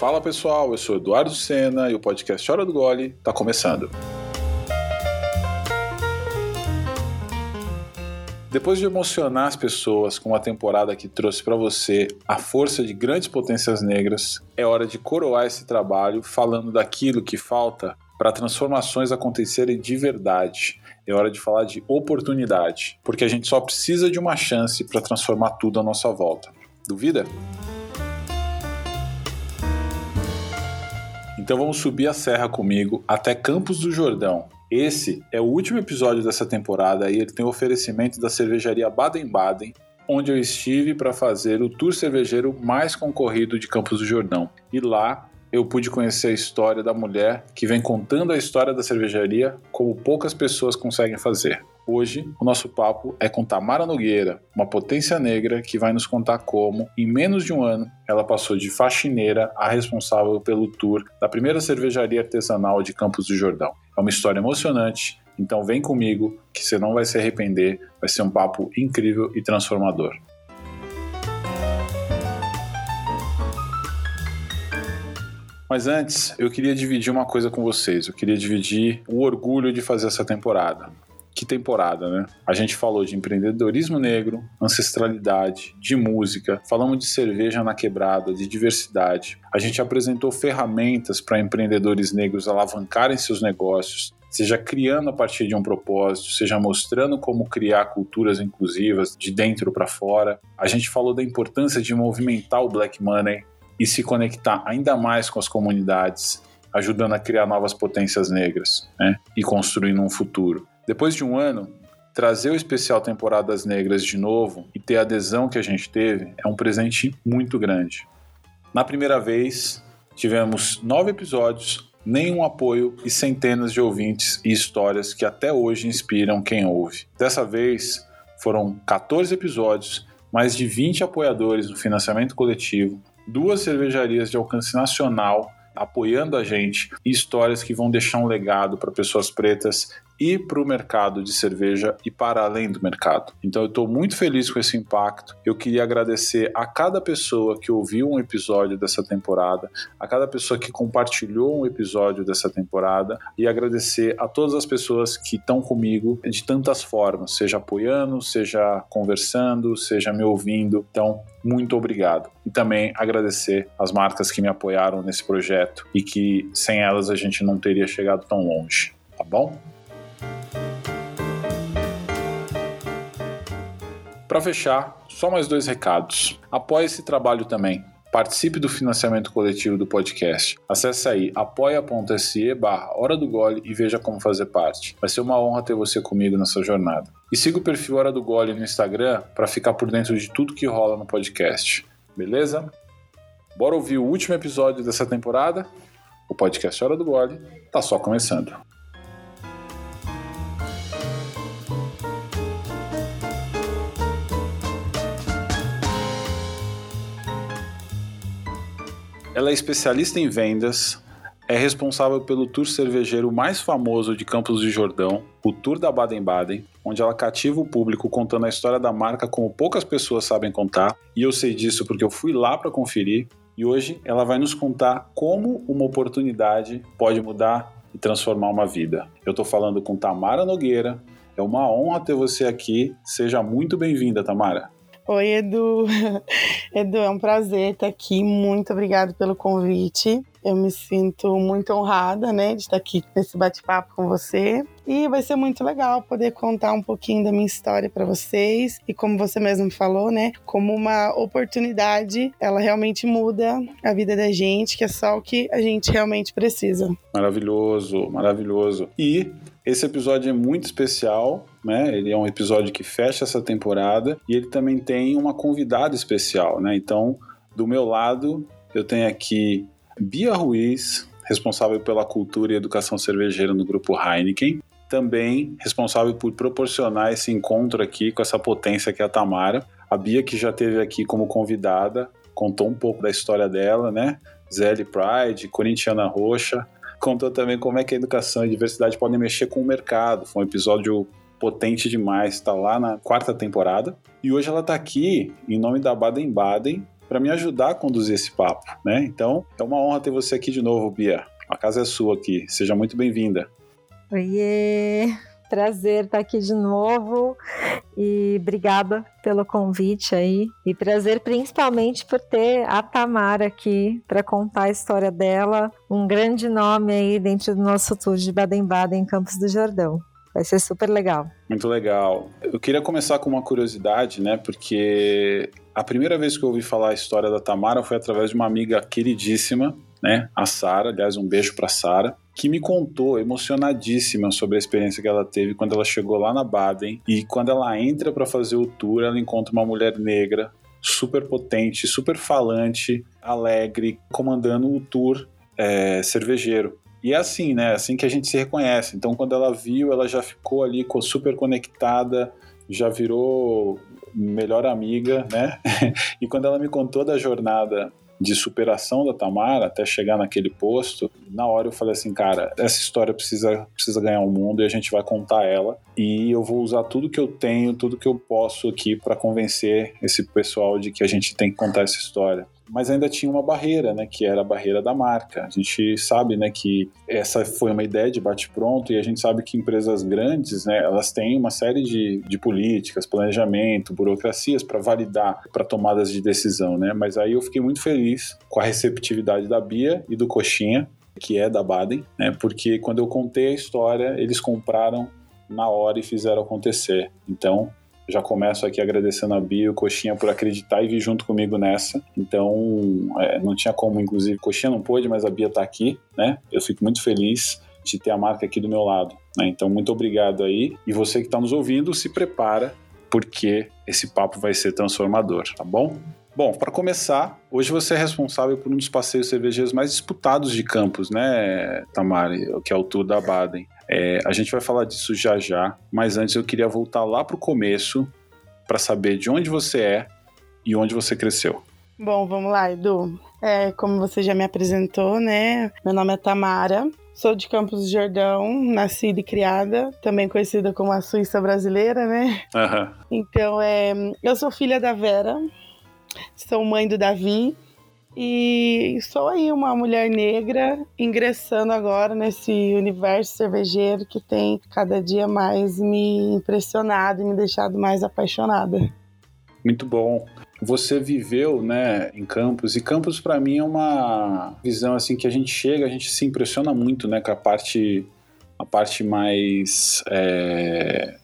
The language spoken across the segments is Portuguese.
Fala pessoal, eu sou Eduardo Sena e o podcast Hora do Gole está começando. Depois de emocionar as pessoas com uma temporada que trouxe para você a força de grandes potências negras, é hora de coroar esse trabalho falando daquilo que falta para transformações acontecerem de verdade. É hora de falar de oportunidade, porque a gente só precisa de uma chance para transformar tudo à nossa volta. Duvida? Então vamos subir a serra comigo até Campos do Jordão. Esse é o último episódio dessa temporada e ele tem o oferecimento da cervejaria Baden-Baden, onde eu estive para fazer o tour cervejeiro mais concorrido de Campos do Jordão. E lá eu pude conhecer a história da mulher que vem contando a história da cervejaria como poucas pessoas conseguem fazer. Hoje, o nosso papo é com Tamara Nogueira, uma potência negra que vai nos contar como, em menos de um ano, ela passou de faxineira a responsável pelo tour da primeira cervejaria artesanal de Campos do Jordão. É uma história emocionante, então vem comigo que você não vai se arrepender, vai ser um papo incrível e transformador. Mas antes, eu queria dividir uma coisa com vocês. Eu queria dividir o orgulho de fazer essa temporada. Que temporada, né? A gente falou de empreendedorismo negro, ancestralidade, de música, falamos de cerveja na quebrada, de diversidade. A gente apresentou ferramentas para empreendedores negros alavancarem seus negócios, seja criando a partir de um propósito, seja mostrando como criar culturas inclusivas de dentro para fora. A gente falou da importância de movimentar o black money, e se conectar ainda mais com as comunidades, ajudando a criar novas potências negras né? e construindo um futuro. Depois de um ano, trazer o especial Temporadas Negras de novo e ter a adesão que a gente teve é um presente muito grande. Na primeira vez, tivemos nove episódios, nenhum apoio e centenas de ouvintes e histórias que até hoje inspiram quem ouve. Dessa vez, foram 14 episódios, mais de 20 apoiadores no financiamento coletivo, duas cervejarias de alcance nacional apoiando a gente e histórias que vão deixar um legado para pessoas pretas e para o mercado de cerveja e para além do mercado. Então eu estou muito feliz com esse impacto. Eu queria agradecer a cada pessoa que ouviu um episódio dessa temporada, a cada pessoa que compartilhou um episódio dessa temporada e agradecer a todas as pessoas que estão comigo de tantas formas, seja apoiando, seja conversando, seja me ouvindo. Então, muito obrigado. E também agradecer as marcas que me apoiaram nesse projeto e que sem elas a gente não teria chegado tão longe, tá bom? Para fechar, só mais dois recados. Apoie esse trabalho também. Participe do financiamento coletivo do podcast. Acesse aí apoia.se barra Hora do Gole e veja como fazer parte. Vai ser uma honra ter você comigo nessa jornada. E siga o perfil Hora do Gole no Instagram para ficar por dentro de tudo que rola no podcast. Beleza? Bora ouvir o último episódio dessa temporada? O podcast Hora do Gole tá só começando. Ela é especialista em vendas, é responsável pelo tour cervejeiro mais famoso de Campos de Jordão, o Tour da Baden-Baden, onde ela cativa o público contando a história da marca como poucas pessoas sabem contar, e eu sei disso porque eu fui lá para conferir. E hoje ela vai nos contar como uma oportunidade pode mudar e transformar uma vida. Eu estou falando com Tamara Nogueira. É uma honra ter você aqui. Seja muito bem-vinda, Tamara. Oi, Edu. Edu, é um prazer estar aqui. Muito obrigado pelo convite. Eu me sinto muito honrada, né, de estar aqui nesse bate-papo com você. E vai ser muito legal poder contar um pouquinho da minha história para vocês. E como você mesmo falou, né, como uma oportunidade, ela realmente muda a vida da gente, que é só o que a gente realmente precisa. Maravilhoso, maravilhoso. E esse episódio é muito especial, né? Ele é um episódio que fecha essa temporada e ele também tem uma convidada especial, né? Então, do meu lado, eu tenho aqui Bia Ruiz, responsável pela cultura e educação cervejeira no grupo Heineken, também responsável por proporcionar esse encontro aqui com essa potência que é a Tamara. A Bia, que já teve aqui como convidada, contou um pouco da história dela, né? Zelle Pride, Corintiana Roxa, contou também como é que a educação e diversidade podem mexer com o mercado. Foi um episódio potente demais, está lá na quarta temporada. E hoje ela está aqui em nome da Baden-Baden para me ajudar a conduzir esse papo, né? Então, é uma honra ter você aqui de novo, Bia. A casa é sua aqui. Seja muito bem-vinda. Oiê! Prazer estar aqui de novo e obrigada pelo convite aí. E prazer principalmente por ter a Tamara aqui para contar a história dela, um grande nome aí dentro do nosso tour de Baden-Baden, Campos do Jordão. Vai ser super legal. Muito legal. Eu queria começar com uma curiosidade, né? Porque a primeira vez que eu ouvi falar a história da Tamara foi através de uma amiga queridíssima, né? A Sara. Aliás, um beijo para Sara que me contou, emocionadíssima, sobre a experiência que ela teve quando ela chegou lá na Baden e quando ela entra para fazer o tour, ela encontra uma mulher negra super potente, super falante, alegre, comandando o tour é, cervejeiro. E é assim, né? Assim que a gente se reconhece. Então, quando ela viu, ela já ficou ali super conectada, já virou melhor amiga, né? e quando ela me contou da jornada de superação da Tamara até chegar naquele posto, na hora eu falei assim, cara, essa história precisa, precisa ganhar o um mundo e a gente vai contar ela. E eu vou usar tudo que eu tenho, tudo que eu posso aqui para convencer esse pessoal de que a gente tem que contar essa história mas ainda tinha uma barreira, né, que era a barreira da marca. A gente sabe, né, que essa foi uma ideia de bate-pronto e a gente sabe que empresas grandes, né, elas têm uma série de, de políticas, planejamento, burocracias para validar para tomadas de decisão, né, mas aí eu fiquei muito feliz com a receptividade da Bia e do Coxinha, que é da Baden, né, porque quando eu contei a história, eles compraram na hora e fizeram acontecer. Então, já começo aqui agradecendo a Bia e o Coxinha por acreditar e vir junto comigo nessa. Então, é, não tinha como, inclusive, Coxinha não pôde, mas a Bia está aqui, né? Eu fico muito feliz de ter a marca aqui do meu lado. Né? Então, muito obrigado aí. E você que está nos ouvindo, se prepara, porque esse papo vai ser transformador, tá bom? Bom, para começar, hoje você é responsável por um dos passeios cervejeiros mais disputados de Campos, né, Tamari? Que é o Tour da Baden. É, a gente vai falar disso já já, mas antes eu queria voltar lá para o começo para saber de onde você é e onde você cresceu. Bom, vamos lá, Edu. É, como você já me apresentou, né? Meu nome é Tamara, sou de Campos do Jordão, nascida e criada, também conhecida como a Suíça brasileira, né? Uhum. Então, é, eu sou filha da Vera, sou mãe do Davi, e sou aí uma mulher negra ingressando agora nesse universo cervejeiro que tem cada dia mais me impressionado e me deixado mais apaixonada. Muito bom. Você viveu, né, em Campos e Campos para mim é uma visão assim que a gente chega, a gente se impressiona muito, né, com a parte a parte mais é,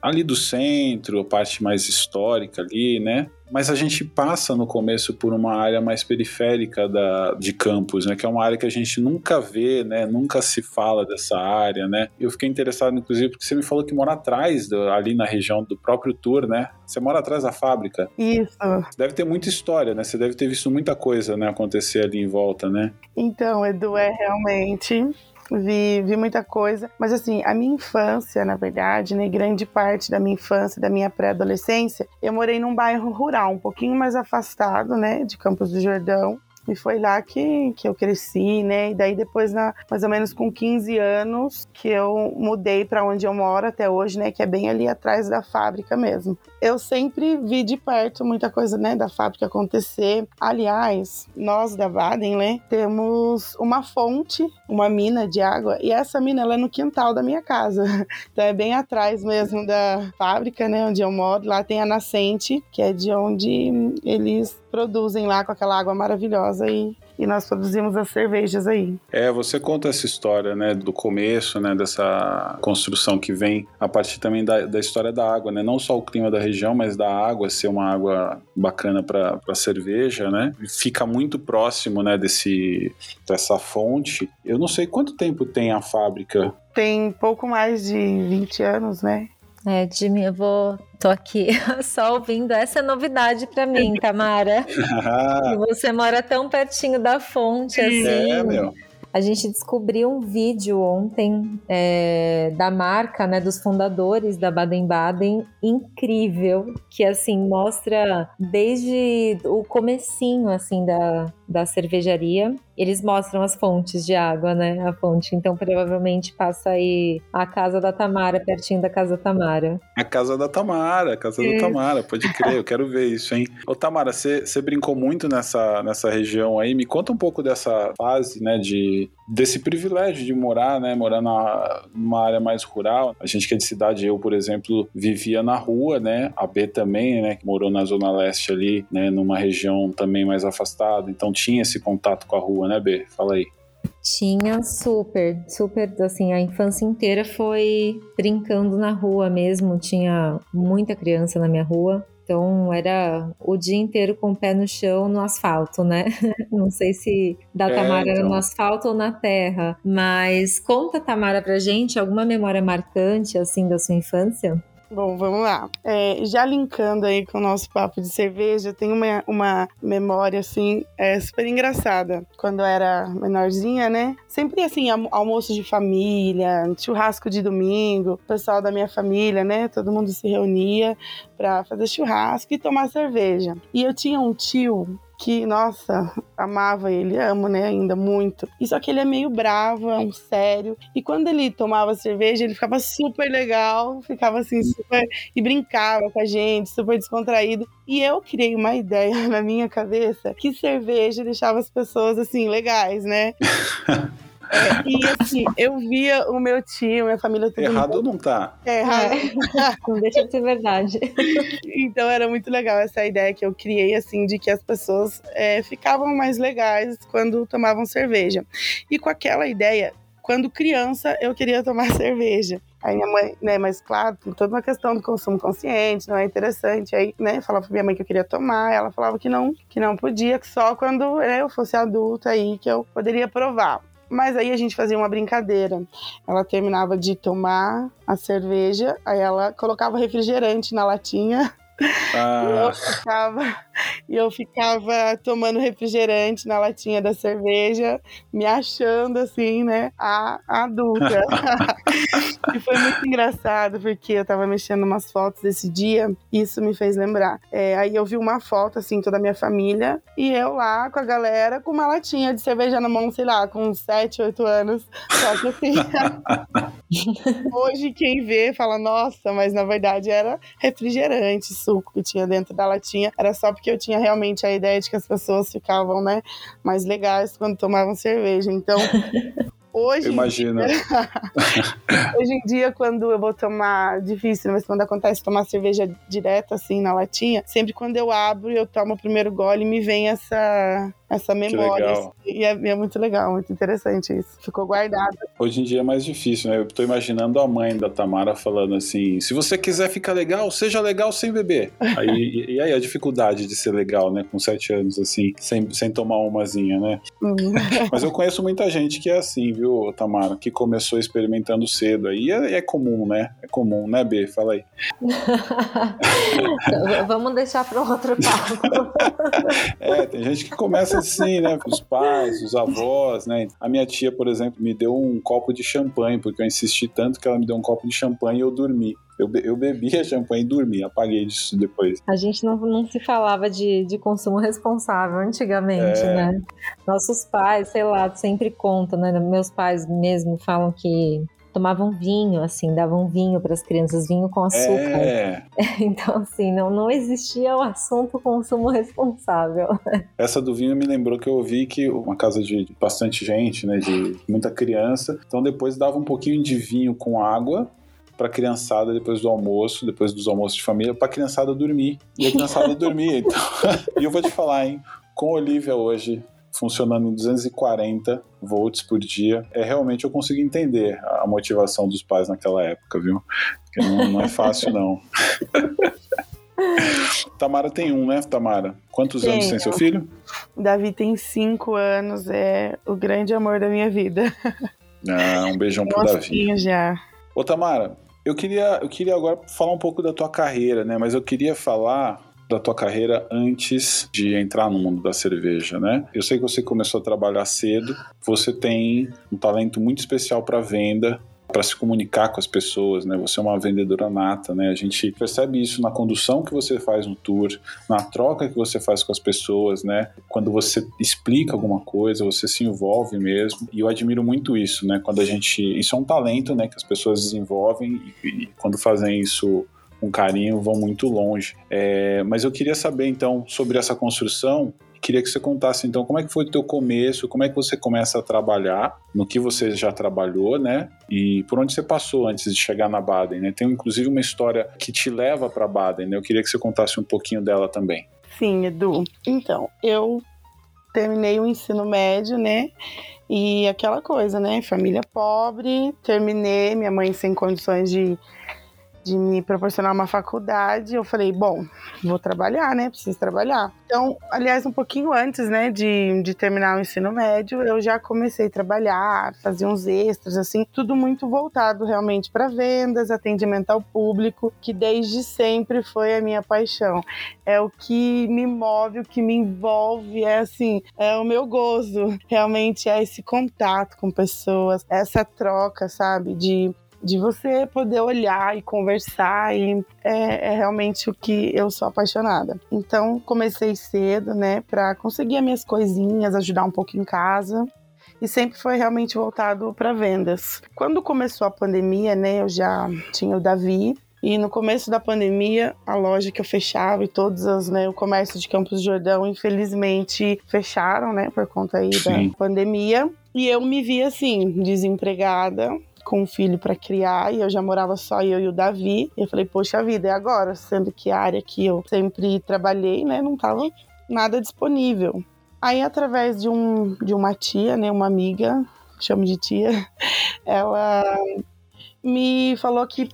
ali do centro, a parte mais histórica ali, né? Mas a gente passa no começo por uma área mais periférica da, de campus, né? Que é uma área que a gente nunca vê, né? Nunca se fala dessa área, né? Eu fiquei interessado, inclusive, porque você me falou que mora atrás, do, ali na região do próprio tour, né? Você mora atrás da fábrica. Isso. Deve ter muita história, né? Você deve ter visto muita coisa, né? Acontecer ali em volta, né? Então, Edu, é realmente vi, vi muita coisa. Mas assim, a minha infância, na verdade, né, grande parte da minha infância, da minha pré-adolescência, eu morei num bairro rural, um pouquinho mais afastado, né, de Campos do Jordão. E foi lá que, que eu cresci, né? E daí depois, na, mais ou menos com 15 anos, que eu mudei para onde eu moro até hoje, né? Que é bem ali atrás da fábrica mesmo. Eu sempre vi de perto muita coisa, né? Da fábrica acontecer. Aliás, nós da Baden, né? Temos uma fonte, uma mina de água. E essa mina, ela é no quintal da minha casa. Então é bem atrás mesmo da fábrica, né? Onde eu moro. Lá tem a nascente, que é de onde eles produzem lá com aquela água maravilhosa e, e nós produzimos as cervejas aí. É, você conta essa história, né, do começo, né, dessa construção que vem a partir também da, da história da água, né, não só o clima da região, mas da água ser uma água bacana para cerveja, né, fica muito próximo, né, desse, dessa fonte. Eu não sei quanto tempo tem a fábrica. Tem pouco mais de 20 anos, né? É, Jimmy, eu vou. Tô aqui só ouvindo. Essa é novidade para mim, Tamara. você mora tão pertinho da fonte, assim. É, meu. A gente descobriu um vídeo ontem é, da marca, né, dos fundadores da Baden-Baden, incrível, que assim mostra desde o comecinho assim da, da cervejaria eles mostram as fontes de água, né? A fonte. Então provavelmente passa aí a casa da Tamara, pertinho da casa da Tamara. A casa da Tamara, a casa da Tamara, pode crer, eu quero ver isso, hein? Ô Tamara, você brincou muito nessa, nessa região aí, me conta um pouco dessa fase, né, de desse privilégio de morar, né, morar na, numa área mais rural. A gente que é de cidade, eu, por exemplo, vivia na rua, né, a B também, né, que morou na zona leste ali, né, numa região também mais afastada, então tinha esse contato com a rua, né, B? Fala aí. Tinha super, super, assim, a infância inteira foi brincando na rua mesmo, tinha muita criança na minha rua, então era o dia inteiro com o pé no chão no asfalto, né? Não sei se da é, Tamara então... era no asfalto ou na terra, mas conta Tamara pra gente alguma memória marcante assim da sua infância? Bom, vamos lá. É, já linkando aí com o nosso papo de cerveja, tenho uma, uma memória, assim, é, super engraçada. Quando eu era menorzinha, né? Sempre, assim, almoço de família, churrasco de domingo, o pessoal da minha família, né? Todo mundo se reunia para fazer churrasco e tomar cerveja. E eu tinha um tio que, nossa, amava ele, amo, né, ainda muito. E só que ele é meio bravo, é um sério. E quando ele tomava cerveja, ele ficava super legal, ficava assim, super. e brincava com a gente, super descontraído. E eu criei uma ideia na minha cabeça que cerveja deixava as pessoas assim, legais, né? É, e assim, eu via o meu tio, minha família tudo. Errado muito... não tá. É, errado. É. não deixa de ser verdade. Então era muito legal essa ideia que eu criei, assim, de que as pessoas é, ficavam mais legais quando tomavam cerveja. E com aquela ideia, quando criança, eu queria tomar cerveja. Aí minha mãe, né, mas claro, toda uma questão do consumo consciente, não é interessante. Aí, né, falava pra minha mãe que eu queria tomar, ela falava que não, que não podia, que só quando né, eu fosse adulta aí que eu poderia provar. Mas aí a gente fazia uma brincadeira. Ela terminava de tomar a cerveja, aí ela colocava refrigerante na latinha. Ah. E eu ficava e eu ficava tomando refrigerante na latinha da cerveja, me achando assim, né, a, a adulta. e foi muito engraçado, porque eu tava mexendo umas fotos desse dia, e isso me fez lembrar. É, aí eu vi uma foto, assim, toda a minha família, e eu lá com a galera com uma latinha de cerveja na mão, sei lá, com 7, 8 anos. Só que assim. Hoje quem vê fala, nossa, mas na verdade era refrigerante, suco que tinha dentro da latinha. Era só porque eu tinha realmente a ideia de que as pessoas ficavam, né, mais legais quando tomavam cerveja. Então, Hoje Imagina. Dia, hoje em dia, quando eu vou tomar, difícil, mas quando acontece tomar cerveja direto, assim, na latinha, sempre quando eu abro, eu tomo o primeiro gole e me vem essa, essa memória. Assim, e é, é, muito legal, muito interessante isso. Ficou guardado. Hoje em dia é mais difícil, né? Eu tô imaginando a mãe da Tamara falando assim: se você quiser ficar legal, seja legal sem beber. Aí, e, aí a dificuldade de ser legal, né? Com sete anos, assim, sem, sem tomar umazinha, né? Uhum. Mas eu conheço muita gente que é assim, viu, Tamara? Que começou experimentando cedo. Aí é, é comum, né? É comum, né, B? Fala aí. Vamos deixar para outro papo. é, tem gente que começa assim, né? Os pais, os avós, né? A minha tia, por exemplo, me deu um copo de champanhe, porque eu insisti tanto que ela me deu um copo de champanhe e eu dormi. Eu, eu bebi a champanhe e dormi, apaguei disso depois. A gente não, não se falava de, de consumo responsável antigamente, é... né? Nossos pais, sei lá, sempre contam, né? Meus pais mesmo falam que tomavam vinho, assim, davam vinho para as crianças, vinho com açúcar. É. Então, assim, não, não existia o assunto consumo responsável. Essa do vinho me lembrou que eu ouvi que uma casa de bastante gente, né, de muita criança, então depois dava um pouquinho de vinho com água para criançada depois do almoço, depois dos almoços de família, para criançada dormir. E a criançada dormia, então. e eu vou te falar, hein, com Olivia hoje, funcionando em 240 volts por dia, é realmente eu consigo entender a motivação dos pais naquela época, viu? Porque não, não é fácil, não. Tamara tem um, né, Tamara? Quantos anos tem seu filho? Davi tem cinco anos, é o grande amor da minha vida. Ah, um beijão pro Davi. já. Ô, Tamara, eu queria, eu queria agora falar um pouco da tua carreira, né? Mas eu queria falar da tua carreira antes de entrar no mundo da cerveja, né? Eu sei que você começou a trabalhar cedo, você tem um talento muito especial para venda, para se comunicar com as pessoas, né? Você é uma vendedora nata, né? A gente percebe isso na condução que você faz no tour, na troca que você faz com as pessoas, né? Quando você explica alguma coisa, você se envolve mesmo. E eu admiro muito isso, né? Quando a gente, isso é um talento, né? Que as pessoas desenvolvem e, e quando fazem isso com carinho vão muito longe. É, mas eu queria saber então sobre essa construção Queria que você contasse então como é que foi o teu começo, como é que você começa a trabalhar, no que você já trabalhou, né? E por onde você passou antes de chegar na Baden, né? Tem inclusive uma história que te leva para Baden, né? Eu queria que você contasse um pouquinho dela também. Sim, Edu. Então, eu terminei o ensino médio, né? E aquela coisa, né? Família pobre, terminei, minha mãe sem condições de de me proporcionar uma faculdade, eu falei, bom, vou trabalhar, né? Preciso trabalhar. Então, aliás, um pouquinho antes, né, de, de terminar o ensino médio, eu já comecei a trabalhar, fazer uns extras, assim, tudo muito voltado realmente para vendas, atendimento ao público, que desde sempre foi a minha paixão. É o que me move, o que me envolve, é assim, é o meu gozo, realmente é esse contato com pessoas, essa troca, sabe, de de você poder olhar e conversar e é, é, realmente o que eu sou apaixonada. Então comecei cedo, né, para conseguir as minhas coisinhas, ajudar um pouco em casa e sempre foi realmente voltado para vendas. Quando começou a pandemia, né, eu já tinha o Davi e no começo da pandemia, a loja que eu fechava e todos os, né, o comércio de Campos do Jordão, infelizmente, fecharam, né, por conta aí Sim. da pandemia. E eu me vi assim, desempregada, com um filho para criar e eu já morava só eu e o Davi. E eu falei, poxa vida, é agora? Sendo que a área que eu sempre trabalhei, né, não tava nada disponível. Aí, através de, um, de uma tia, né, uma amiga, chamo de tia, ela me falou que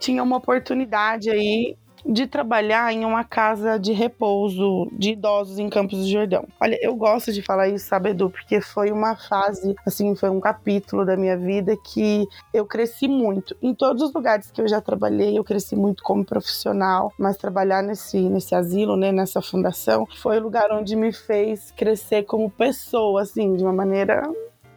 tinha uma oportunidade aí de trabalhar em uma casa de repouso de idosos em Campos do Jordão. Olha, eu gosto de falar isso, sabe, Edu, porque foi uma fase, assim, foi um capítulo da minha vida que eu cresci muito. Em todos os lugares que eu já trabalhei, eu cresci muito como profissional, mas trabalhar nesse, nesse asilo, né, nessa fundação, foi o lugar onde me fez crescer como pessoa, assim, de uma maneira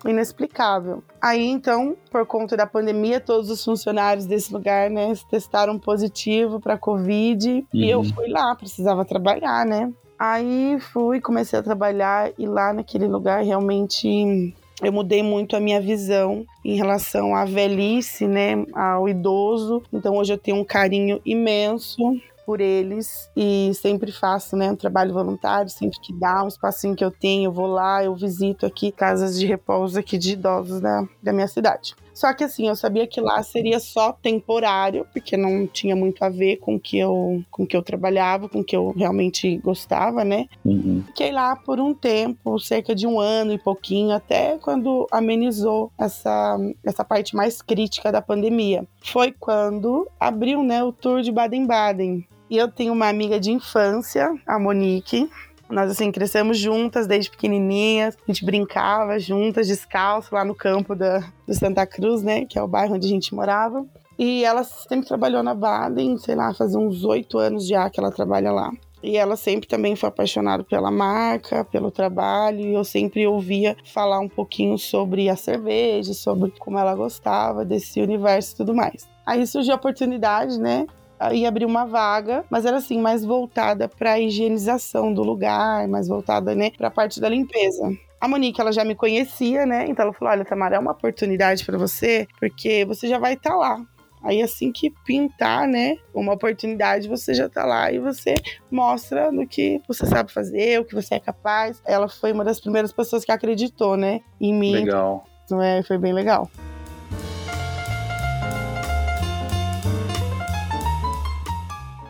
inexplicável. Aí então, por conta da pandemia, todos os funcionários desse lugar, né, testaram positivo para Covid uhum. e eu fui lá, precisava trabalhar, né? Aí fui, comecei a trabalhar e lá naquele lugar realmente eu mudei muito a minha visão em relação à velhice, né, ao idoso. Então hoje eu tenho um carinho imenso por eles e sempre faço, né, um trabalho voluntário, sempre que dá um espacinho que eu tenho, eu vou lá, eu visito aqui casas de repouso aqui de idosos da, da minha cidade. Só que assim, eu sabia que lá seria só temporário, porque não tinha muito a ver com que eu, com que eu trabalhava, com que eu realmente gostava, né? Uhum. Fiquei lá por um tempo, cerca de um ano e pouquinho, até quando amenizou essa, essa parte mais crítica da pandemia. Foi quando abriu, né, o tour de Baden-Baden. E eu tenho uma amiga de infância, a Monique, nós, assim, crescemos juntas desde pequenininhas. A gente brincava juntas, descalço, lá no campo da, do Santa Cruz, né? Que é o bairro onde a gente morava. E ela sempre trabalhou na Baden, sei lá, faz uns oito anos já que ela trabalha lá. E ela sempre também foi apaixonada pela marca, pelo trabalho, e eu sempre ouvia falar um pouquinho sobre a cerveja, sobre como ela gostava desse universo e tudo mais. Aí surgiu a oportunidade, né, ia abrir uma vaga, mas era assim, mais voltada para a higienização do lugar, mais voltada, né, para a parte da limpeza. A Monique, ela já me conhecia, né? Então ela falou: "Olha, Tamara, é uma oportunidade para você, porque você já vai estar tá lá. Aí assim que pintar, né, uma oportunidade, você já tá lá e você mostra no que você sabe fazer, o que você é capaz. Ela foi uma das primeiras pessoas que acreditou, né, em mim. Legal. Não é, foi bem legal.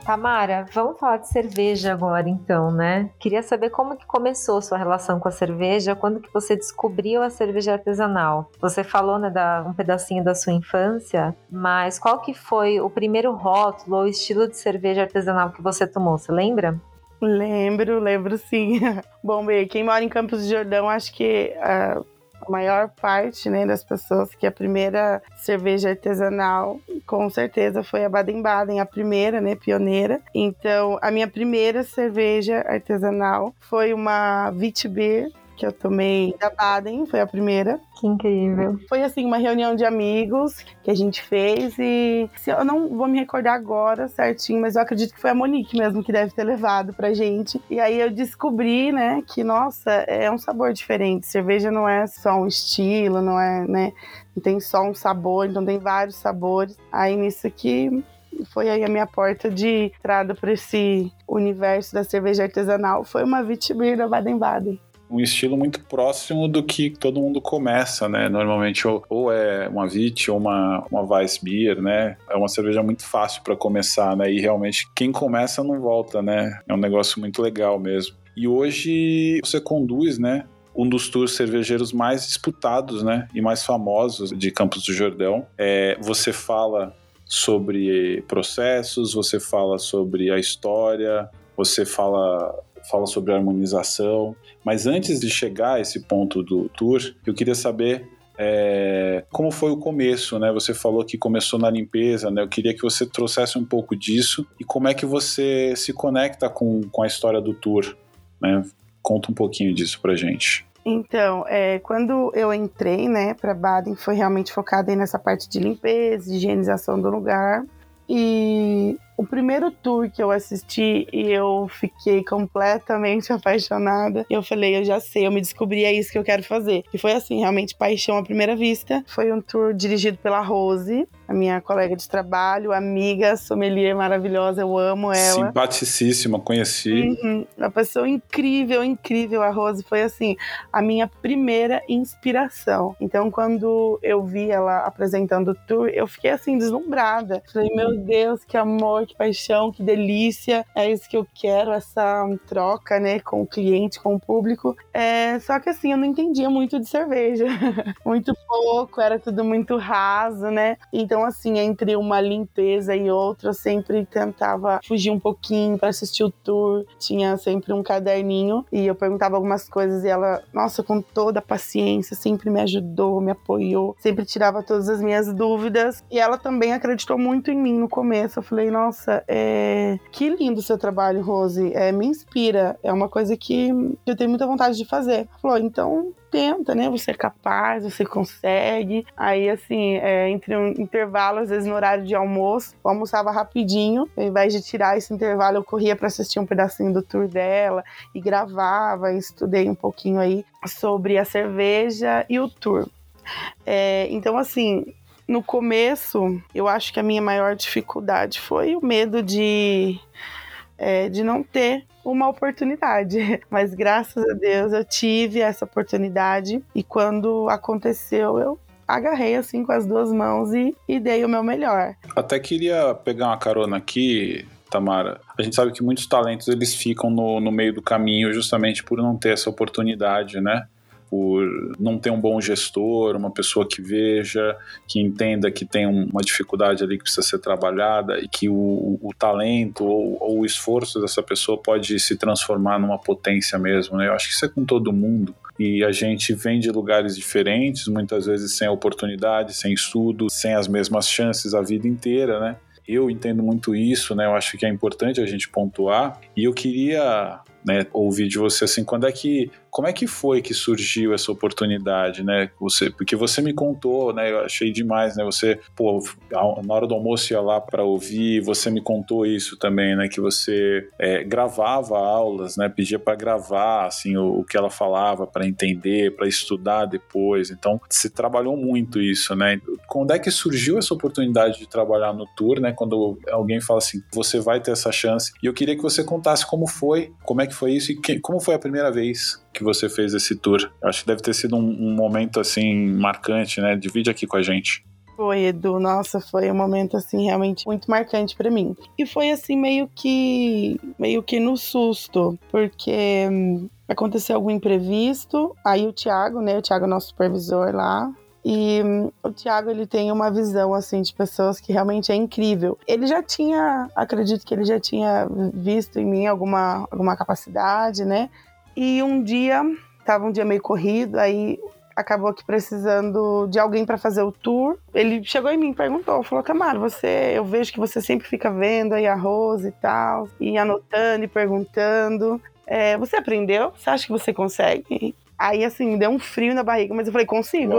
Tamara, vamos falar de cerveja agora então, né? Queria saber como que começou sua relação com a cerveja, quando que você descobriu a cerveja artesanal. Você falou, né, da, um pedacinho da sua infância, mas qual que foi o primeiro rótulo ou estilo de cerveja artesanal que você tomou, você lembra? Lembro, lembro sim. Bom, bem, quem mora em Campos de Jordão, acho que uh, a maior parte né, das pessoas que a primeira cerveja artesanal, com certeza, foi a Baden-Baden, a primeira, né, pioneira. Então, a minha primeira cerveja artesanal foi uma Witbier que eu tomei da Baden, foi a primeira. Que incrível. Foi assim, uma reunião de amigos que a gente fez e eu não vou me recordar agora certinho, mas eu acredito que foi a Monique mesmo que deve ter levado pra gente. E aí eu descobri, né, que nossa, é um sabor diferente. Cerveja não é só um estilo, não é, né, não tem só um sabor, então tem vários sabores. Aí nisso que foi aí a minha porta de entrada para esse universo da cerveja artesanal. Foi uma Witbier da Baden-Baden um estilo muito próximo do que todo mundo começa, né? Normalmente ou, ou é uma Vit ou uma, uma Weissbier, né? É uma cerveja muito fácil para começar, né? E realmente quem começa não volta, né? É um negócio muito legal mesmo. E hoje você conduz, né? um dos tours cervejeiros mais disputados, né, e mais famosos de Campos do Jordão. É, você fala sobre processos, você fala sobre a história, você fala fala sobre harmonização. Mas antes de chegar a esse ponto do tour, eu queria saber é, como foi o começo, né? Você falou que começou na limpeza, né? Eu queria que você trouxesse um pouco disso e como é que você se conecta com, com a história do tour, né? Conta um pouquinho disso pra gente. Então, é, quando eu entrei, né, para Baden, foi realmente focada nessa parte de limpeza, higienização do lugar. E o primeiro tour que eu assisti e eu fiquei completamente apaixonada. Eu falei, eu já sei, eu me descobri, é isso que eu quero fazer. E foi assim, realmente paixão à primeira vista. Foi um tour dirigido pela Rose, a minha colega de trabalho, amiga, sommelier maravilhosa, eu amo ela. Simpaticíssima, conheci. Uhum, uma pessoa incrível, incrível. A Rose foi assim, a minha primeira inspiração. Então, quando eu vi ela apresentando o tour, eu fiquei assim, deslumbrada. Falei, meu Deus, que amor, que paixão, que delícia. É isso que eu quero, essa troca, né, com o cliente, com o público. É, só que assim, eu não entendia muito de cerveja. muito pouco, era tudo muito raso, né? Então, assim, entre uma limpeza e outra, eu sempre tentava fugir um pouquinho para assistir o tour. Tinha sempre um caderninho e eu perguntava algumas coisas e ela, nossa, com toda a paciência, sempre me ajudou, me apoiou, sempre tirava todas as minhas dúvidas. E ela também acreditou muito em mim no começo. Eu falei, nossa, nossa, é... que lindo o seu trabalho, Rose. É, me inspira. É uma coisa que eu tenho muita vontade de fazer. Falou, então tenta, né? Você é capaz, você consegue. Aí, assim, é, entre um intervalo, às vezes no horário de almoço, eu almoçava rapidinho. Ao invés de tirar esse intervalo, eu corria para assistir um pedacinho do tour dela e gravava. E estudei um pouquinho aí sobre a cerveja e o tour. É, então, assim, no começo, eu acho que a minha maior dificuldade foi o medo de, é, de não ter uma oportunidade. Mas graças a Deus eu tive essa oportunidade e quando aconteceu, eu agarrei assim com as duas mãos e, e dei o meu melhor. Até queria pegar uma carona aqui, Tamara. A gente sabe que muitos talentos eles ficam no, no meio do caminho justamente por não ter essa oportunidade, né? Por não ter um bom gestor, uma pessoa que veja, que entenda que tem uma dificuldade ali que precisa ser trabalhada e que o, o talento ou, ou, o esforço dessa pessoa pode se transformar numa potência mesmo. Né? Eu acho que isso é com todo mundo. E a gente vem de lugares diferentes, muitas vezes sem oportunidade, sem estudo, sem as mesmas chances a vida inteira, né? Eu entendo muito isso, né? Eu acho que é importante a gente pontuar. E eu queria né, ouvir de você assim, quando é que como é que foi que surgiu essa oportunidade, né? Você, porque você me contou, né? Eu achei demais, né? Você, pô, na hora do almoço ia lá para ouvir, você me contou isso também, né? Que você é, gravava aulas, né? Pedia para gravar, assim, o, o, que ela falava para entender, para estudar depois. Então, você trabalhou muito isso, né? Quando é que surgiu essa oportunidade de trabalhar no tour, né? Quando alguém fala assim, você vai ter essa chance. E eu queria que você contasse como foi, como é que foi isso e que, como foi a primeira vez que você fez esse tour. Acho que deve ter sido um, um momento assim marcante, né? Divide aqui com a gente. Foi, Edu. Nossa, foi um momento assim realmente muito marcante para mim. E foi assim meio que meio que no susto, porque hum, aconteceu algum imprevisto. Aí o Thiago, né, o Thiago nosso supervisor lá, e hum, o Thiago, ele tem uma visão, assim, de pessoas que realmente é incrível. Ele já tinha, acredito que ele já tinha visto em mim alguma, alguma capacidade, né? E um dia, tava um dia meio corrido, aí acabou aqui precisando de alguém para fazer o tour. Ele chegou em mim e perguntou, falou, Tamara, você, eu vejo que você sempre fica vendo aí a Rose e tal, e anotando e perguntando. É, você aprendeu? Você acha que você consegue? Aí, assim, deu um frio na barriga, mas eu falei, consigo.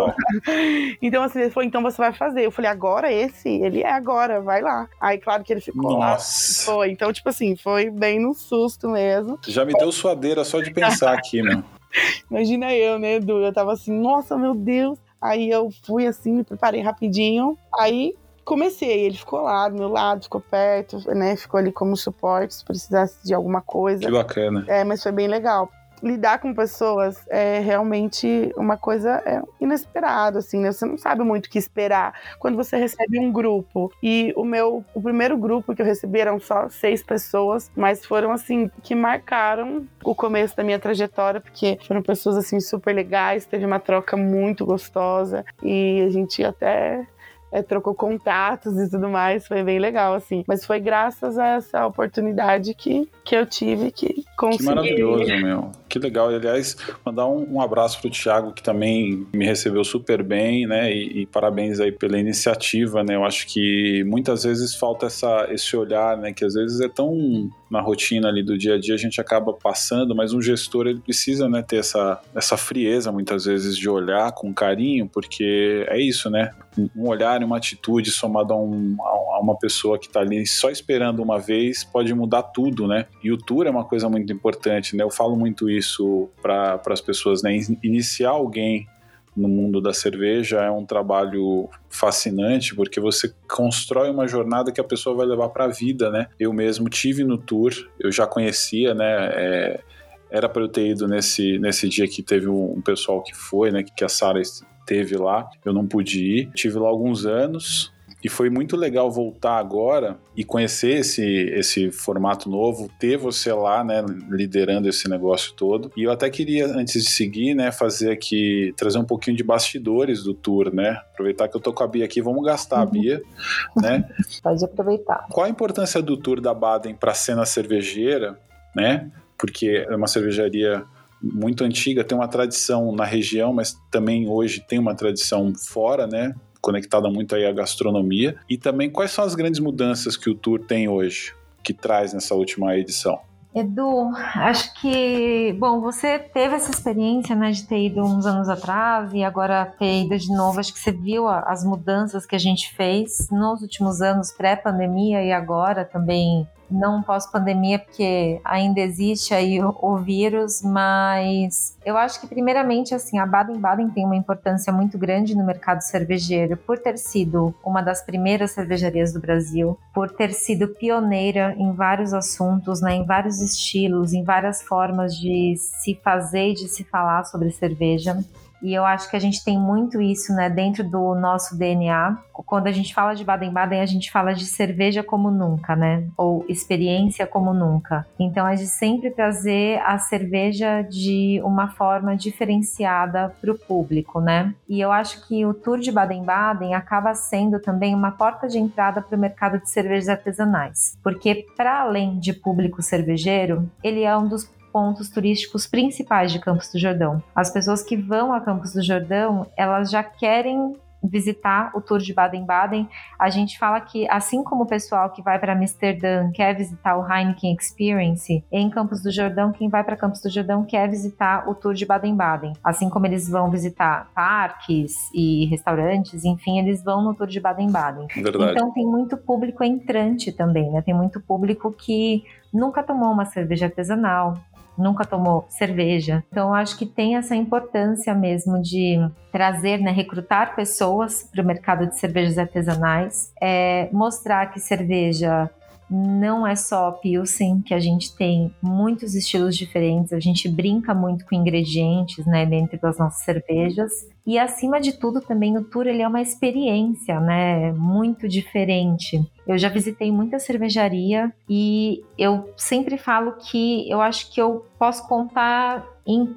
então, assim, ele falou, então você vai fazer. Eu falei, agora esse? Ele é agora, vai lá. Aí, claro que ele ficou Nossa. lá. Foi. Então, tipo assim, foi bem no susto mesmo. Já me deu suadeira só de pensar aqui, meu. Imagina eu, né, Edu? Eu tava assim, nossa, meu Deus. Aí eu fui assim, me preparei rapidinho. Aí comecei, ele ficou lá do meu lado, ficou perto, né? Ficou ali como suporte se precisasse de alguma coisa. Que bacana. É, mas foi bem legal lidar com pessoas é realmente uma coisa é, inesperada, assim, né? Você não sabe muito o que esperar quando você recebe um grupo. E o meu, o primeiro grupo que eu recebi eram só seis pessoas, mas foram, assim, que marcaram o começo da minha trajetória, porque foram pessoas, assim, super legais, teve uma troca muito gostosa e a gente até é, trocou contatos e tudo mais, foi bem legal, assim. Mas foi graças a essa oportunidade que, que eu tive que consegui. Que maravilhoso, meu. Que legal. E, aliás, mandar um, um abraço pro Thiago, que também me recebeu super bem, né? E, e, parabéns aí pela iniciativa, né? Eu acho que muitas vezes falta essa, esse olhar, né? Que às vezes é tão na rotina ali do dia a dia a gente acaba passando, mas um gestor ele precisa, né, ter essa, essa frieza muitas vezes de olhar com carinho, porque é isso, né? Um olhar e uma atitude somado a, um, a uma pessoa que está ali só esperando uma vez pode mudar tudo, né? E o tour é uma coisa muito importante, né? Eu falo muito isso para as pessoas, né? Iniciar alguém no mundo da cerveja é um trabalho fascinante porque você constrói uma jornada que a pessoa vai levar para a vida, né? Eu mesmo tive no tour, eu já conhecia, né? É, era para eu ter ido nesse, nesse dia que teve um, pessoal que foi, né? Que a Sara teve lá, eu não pude ir. Tive lá alguns anos, e foi muito legal voltar agora e conhecer esse, esse formato novo, ter você lá, né, liderando esse negócio todo. E eu até queria, antes de seguir, né, fazer aqui, trazer um pouquinho de bastidores do tour, né? Aproveitar que eu tô com a Bia aqui, vamos gastar a uhum. Bia, né? Pode aproveitar. Qual a importância do tour da Baden para a cena cervejeira, né? Porque é uma cervejaria muito antiga, tem uma tradição na região, mas também hoje tem uma tradição fora, né? Conectada muito aí à gastronomia. E também quais são as grandes mudanças que o tour tem hoje, que traz nessa última edição? Edu, acho que, bom, você teve essa experiência, né, de ter ido uns anos atrás e agora ter ido de novo. Acho que você viu as mudanças que a gente fez nos últimos anos, pré-pandemia e agora também não pós-pandemia, porque ainda existe aí o, o, vírus, mas eu acho que, primeiramente, assim, a Baden-Baden tem uma importância muito grande no mercado cervejeiro, por ter sido uma das primeiras cervejarias do Brasil, por ter sido pioneira em vários assuntos, né, em vários estilos, em várias formas de se fazer e de se falar sobre cerveja. E eu acho que a gente tem muito isso, né, dentro do nosso DNA. Quando a gente fala de Baden-Baden, a gente fala de cerveja como nunca, né? Ou experiência como nunca. Então, é de sempre trazer a cerveja de uma forma diferenciada para o público, né? E eu acho que o Tour de Baden-Baden acaba sendo também uma porta de entrada para o mercado de cervejas artesanais. Porque, para além de público cervejeiro, ele é um dos pontos turísticos principais de Campos do Jordão. As pessoas que vão a Campos do Jordão, elas já querem visitar o tour de Baden-Baden. A gente fala que, assim como o pessoal que vai para Amsterdã quer visitar o Heineken Experience, em Campos do Jordão, quem vai para Campos do Jordão quer visitar o tour de Baden-Baden. Assim como eles vão visitar parques e restaurantes, enfim, eles vão no tour de Baden-Baden. Então tem muito público entrante também, né? Tem muito público que nunca tomou uma cerveja artesanal, nunca tomou cerveja. Então, acho que tem essa importância mesmo de trazer, né, recrutar pessoas para o mercado de cervejas artesanais, é, mostrar que cerveja não é só Pilsen, que a gente tem muitos estilos diferentes, a gente brinca muito com ingredientes, né, dentro das nossas cervejas. E acima de tudo, também o tour ele é uma experiência, né, muito diferente. Eu já visitei muita cervejaria e eu sempre falo que eu acho que eu posso contar em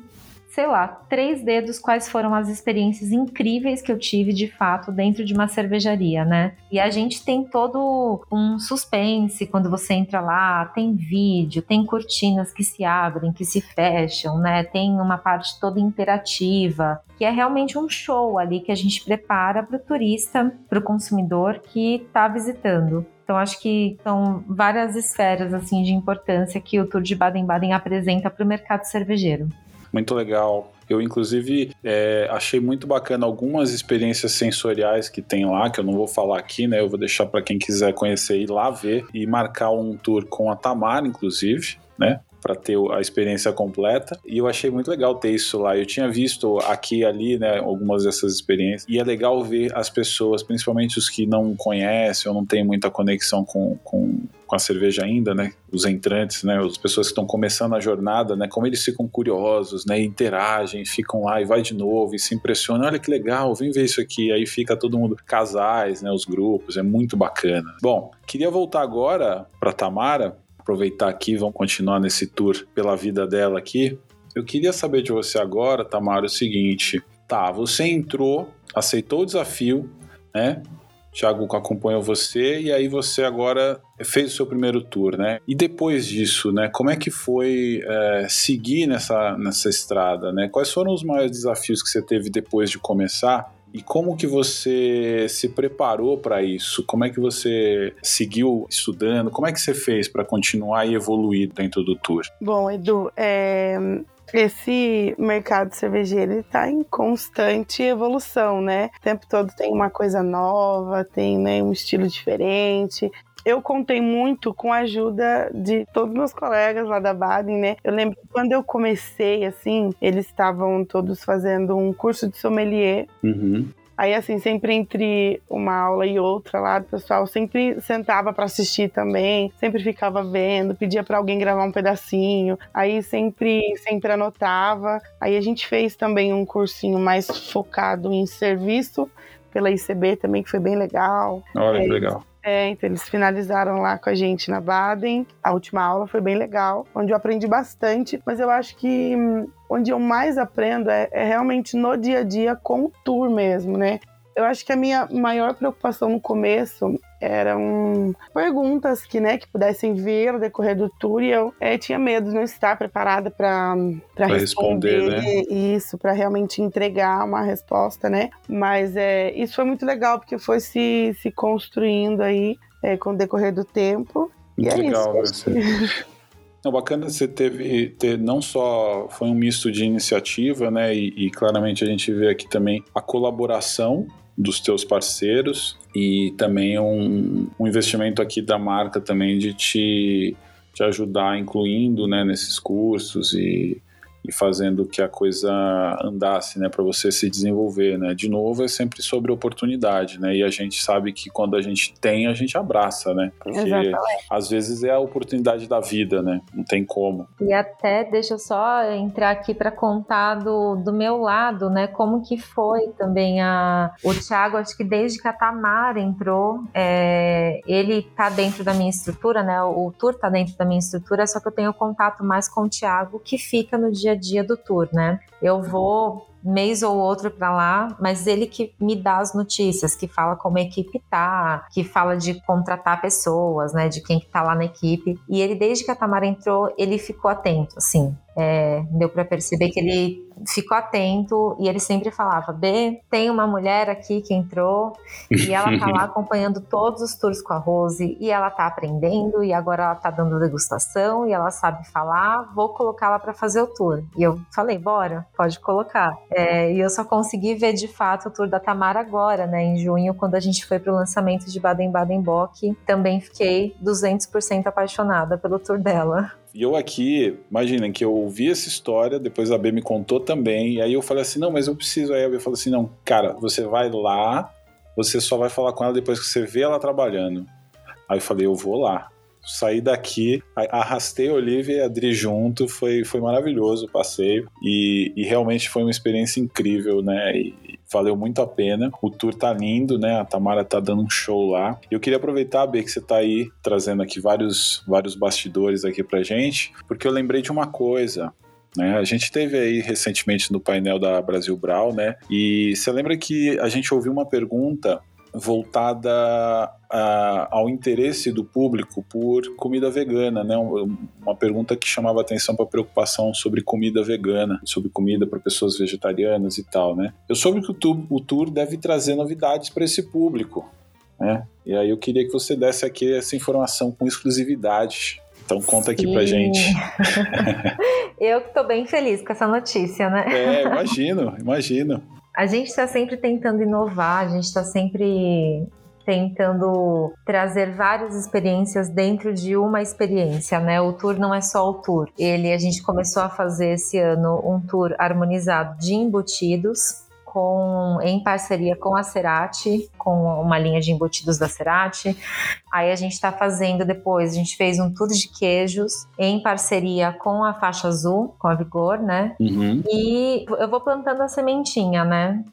sei lá, três dedos quais foram as experiências incríveis que eu tive de fato dentro de uma cervejaria, né? E a gente tem todo um suspense quando você entra lá, tem vídeo, tem cortinas que se abrem, que se fecham, né? Tem uma parte toda interativa, que é realmente um show ali que a gente prepara para o turista, para o consumidor que está visitando. Então acho que são várias esferas assim de importância que o Tour de Baden-Baden apresenta para o mercado cervejeiro. Muito legal. Eu, inclusive, é, achei muito bacana algumas experiências sensoriais que tem lá, que eu não vou falar aqui, né? Eu vou deixar para quem quiser conhecer ir lá ver e marcar um tour com a Tamara, inclusive, né? Para ter a experiência completa. E eu achei muito legal ter isso lá. Eu tinha visto aqui e ali, né, algumas dessas experiências. E é legal ver as pessoas, principalmente os que não conhecem ou não têm muita conexão com, com, com a cerveja ainda, né? Os entrantes, né? As pessoas que estão começando a jornada, né? Como eles ficam curiosos, né? Interagem, ficam lá e vai de novo e se impressionam. Olha que legal, vem ver isso aqui. Aí fica todo mundo, casais, né? Os grupos, é muito bacana. Bom, queria voltar agora para Tamara aproveitar aqui, vamos continuar nesse tour pela vida dela aqui. Eu queria saber de você agora, Tamara, o seguinte: tá, você entrou, aceitou o desafio, né? Thiago acompanhou você e aí você agora fez o seu primeiro tour, né? E depois disso, né? Como é que foi é, seguir nessa, nessa estrada, né? Quais foram os maiores desafios que você teve depois de começar? E como que você se preparou para isso? Como é que você seguiu estudando? Como é que você fez para continuar e evoluir dentro do tour? Bom, Edu, é, esse mercado cervejeiro está em constante evolução, né? O tempo todo tem uma coisa nova, tem né, um estilo diferente eu contei muito com a ajuda de todos meus colegas lá da Baden, né? Eu lembro que quando eu comecei, assim, eles estavam todos fazendo um curso de sommelier. Uhum. Aí, assim, sempre entre uma aula e outra lá, o pessoal sempre sentava para assistir também, sempre ficava vendo, pedia para alguém gravar um pedacinho, aí sempre, sempre anotava. Aí a gente fez também um cursinho mais focado em serviço pela ICB também, que foi bem legal. Olha, é, que legal. É, então eles finalizaram lá com a gente na Baden. A última aula foi bem legal, onde eu aprendi bastante, mas eu acho que hum, onde eu mais aprendo é, é realmente no dia a dia com o tour mesmo, né? Eu acho que a minha maior preocupação no começo eram perguntas que, né, que pudessem vir no decorrer do tour e eu é, tinha medo de não estar preparada para responder, responder né? isso, para realmente entregar uma resposta, né? Mas é, isso foi muito legal porque foi se, se construindo aí é, com o decorrer do tempo. Muito e é legal, isso. Não, bacana você teve ter não só foi um misto de iniciativa, né? E, e, claramente a gente vê aqui também a colaboração dos teus parceiros e também um, um investimento aqui da marca também de te, te ajudar incluindo né, nesses cursos e e fazendo que a coisa andasse, né, para você se desenvolver, né? De novo, é sempre sobre oportunidade, né? E a gente sabe que quando a gente tem, a gente abraça, né? Porque Exatamente. às vezes é a oportunidade da vida, né? Não tem como. E até deixa eu só entrar aqui para contar do, do meu lado, né? Como que foi também a o Thiago, acho que desde que a Tamara entrou, é, ele tá dentro da minha estrutura, né? O tour tá dentro da minha estrutura, só que eu tenho contato mais com o Thiago que fica no dia dia do tour, né? Eu vou mês ou outro para lá, mas ele que me dá as notícias, que fala como a equipe tá, que fala de contratar pessoas, né, de quem que tá lá na equipe. E ele desde que a Tamara entrou, ele ficou atento, assim. É, deu para perceber que ele ficou atento e ele sempre falava: B, tem uma mulher aqui que entrou e ela tá lá acompanhando todos os tours com a Rose e ela tá aprendendo e agora ela tá dando degustação e ela sabe falar, vou colocá-la para fazer o tour. E eu falei: bora, pode colocar. É, e eu só consegui ver de fato o tour da Tamara agora, né, em junho, quando a gente foi pro lançamento de Baden-Baden-Bock. Também fiquei 200% apaixonada pelo tour dela. E eu aqui, imaginem que eu ouvi essa história, depois a B me contou também, e aí eu falei assim, não, mas eu preciso. Aí a B falou assim, não, cara, você vai lá, você só vai falar com ela depois que você vê ela trabalhando. Aí eu falei, eu vou lá. Saí daqui, arrastei a Olivia e a Adri junto, foi, foi maravilhoso o passeio e, e realmente foi uma experiência incrível, né? E, valeu muito a pena. O tour tá lindo, né? A Tamara tá dando um show lá. Eu queria aproveitar, B, que você tá aí trazendo aqui vários, vários bastidores aqui pra gente, porque eu lembrei de uma coisa. Né? A gente teve aí recentemente no painel da Brasil Brau, né? E você lembra que a gente ouviu uma pergunta voltada a, ao interesse do público por comida vegana, né? Uma pergunta que chamava atenção para preocupação sobre comida vegana, sobre comida para pessoas vegetarianas e tal, né? Eu soube que o tour, o tour deve trazer novidades para esse público, né? E aí eu queria que você desse aqui essa informação com exclusividade Então conta aqui Sim. pra gente. Eu que tô bem feliz com essa notícia, né? É, imagino, imagino. A gente está sempre tentando inovar, a gente está sempre tentando trazer várias experiências dentro de uma experiência, né? O tour não é só o tour. Ele a gente começou a fazer esse ano um tour harmonizado de embutidos com, em parceria com a Cerati, com uma linha de embutidos da Cerati. Aí a gente está fazendo depois, a gente fez um tour de queijos em parceria com a faixa azul, com a Vigor, né? Uhum. E eu vou plantando a sementinha, né?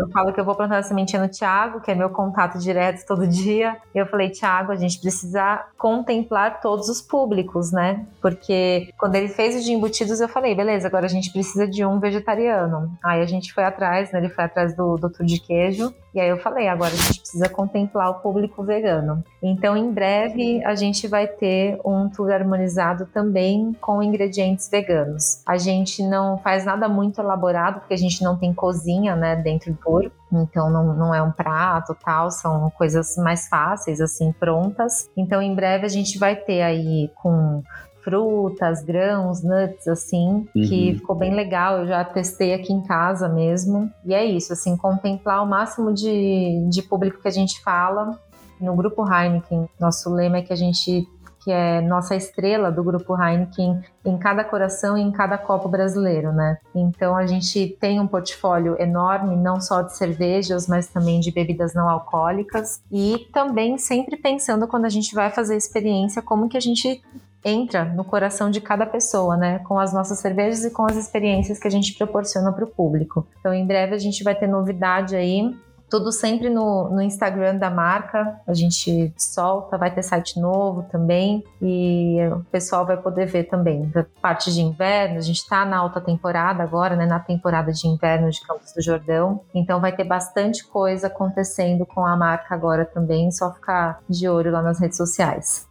Eu falo que eu vou plantar a sementinha no Thiago, que é meu contato direto todo dia. Eu falei, Thiago, a gente precisa contemplar todos os públicos, né? Porque quando ele fez o de embutidos, eu falei, beleza, agora a gente precisa de um vegetariano. Aí a gente foi atrás, né? Ele foi atrás do doutor de queijo. E aí eu falei, agora a gente precisa contemplar o público vegano. Então, em breve, a gente vai ter um tour harmonizado também com ingredientes veganos. A gente não faz nada muito elaborado, porque a gente não tem cozinha, né, dentro do tour. Então não, não é um prato tal, são coisas mais fáceis, assim, prontas. Então em breve a gente vai ter aí com frutas, grãos, nuts, assim, uhum. que ficou bem legal. Eu já testei aqui em casa mesmo. E é isso, assim, contemplar o máximo de, de público que a gente fala. No grupo Heineken, nosso lema é que a gente que é nossa estrela do grupo Heineken em cada coração e em cada copo brasileiro, né? Então a gente tem um portfólio enorme, não só de cervejas, mas também de bebidas não alcoólicas e também sempre pensando quando a gente vai fazer experiência como que a gente entra no coração de cada pessoa, né? Com as nossas cervejas e com as experiências que a gente proporciona para o público. Então, em breve a gente vai ter novidade aí. Tudo sempre no, no Instagram da marca, a gente solta, vai ter site novo também e o pessoal vai poder ver também. Da parte de inverno, a gente está na alta temporada agora, né? Na temporada de inverno de Campos do Jordão, então vai ter bastante coisa acontecendo com a marca agora também, só ficar de olho lá nas redes sociais.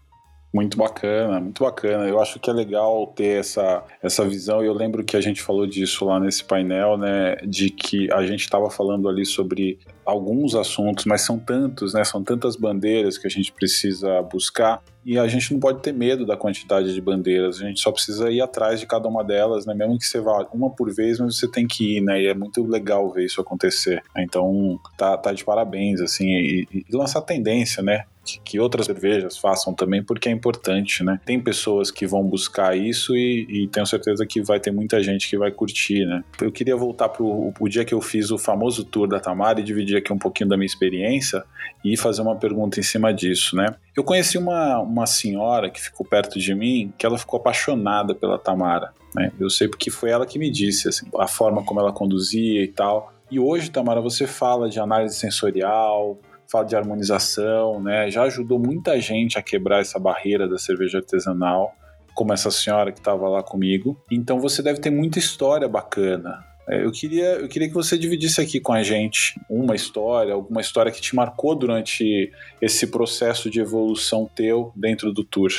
Muito bacana, muito bacana. Eu acho que é legal ter essa, essa visão. Eu lembro que a gente falou disso lá nesse painel, né? De que a gente estava falando ali sobre alguns assuntos, mas são tantos, né? São tantas bandeiras que a gente precisa buscar e a gente não pode ter medo da quantidade de bandeiras. A gente só precisa ir atrás de cada uma delas, né? Mesmo que você vá uma por vez, mas você tem que ir, né? E é muito legal ver isso acontecer. Então, tá, tá de parabéns, assim, e, e lançar tendência, né? que outras cervejas façam também, porque é importante, né? Tem pessoas que vão buscar isso e, e, tenho certeza que vai ter muita gente que vai curtir, né? Eu queria voltar pro o dia que eu fiz o famoso tour da Tamara e dividir aqui um pouquinho da minha experiência e fazer uma pergunta em cima disso, né? Eu conheci uma, uma senhora que ficou perto de mim, que ela ficou apaixonada pela Tamara, né? Eu sei porque foi ela que me disse, assim, a forma como ela conduzia e tal. E hoje, Tamara, você fala de análise sensorial, fala de harmonização, né? Já ajudou muita gente a quebrar essa barreira da cerveja artesanal, como essa senhora que estava lá comigo. Então você deve ter muita história bacana. É, eu queria, eu queria que você dividisse aqui com a gente uma história, alguma história que te marcou durante esse processo de evolução teu dentro do tour.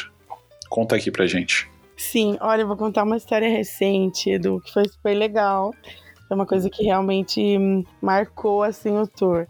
Conta aqui pra gente. Sim, olha, eu vou contar uma história recente, Edu, que foi super legal. Foi uma coisa que realmente marcou assim o tour.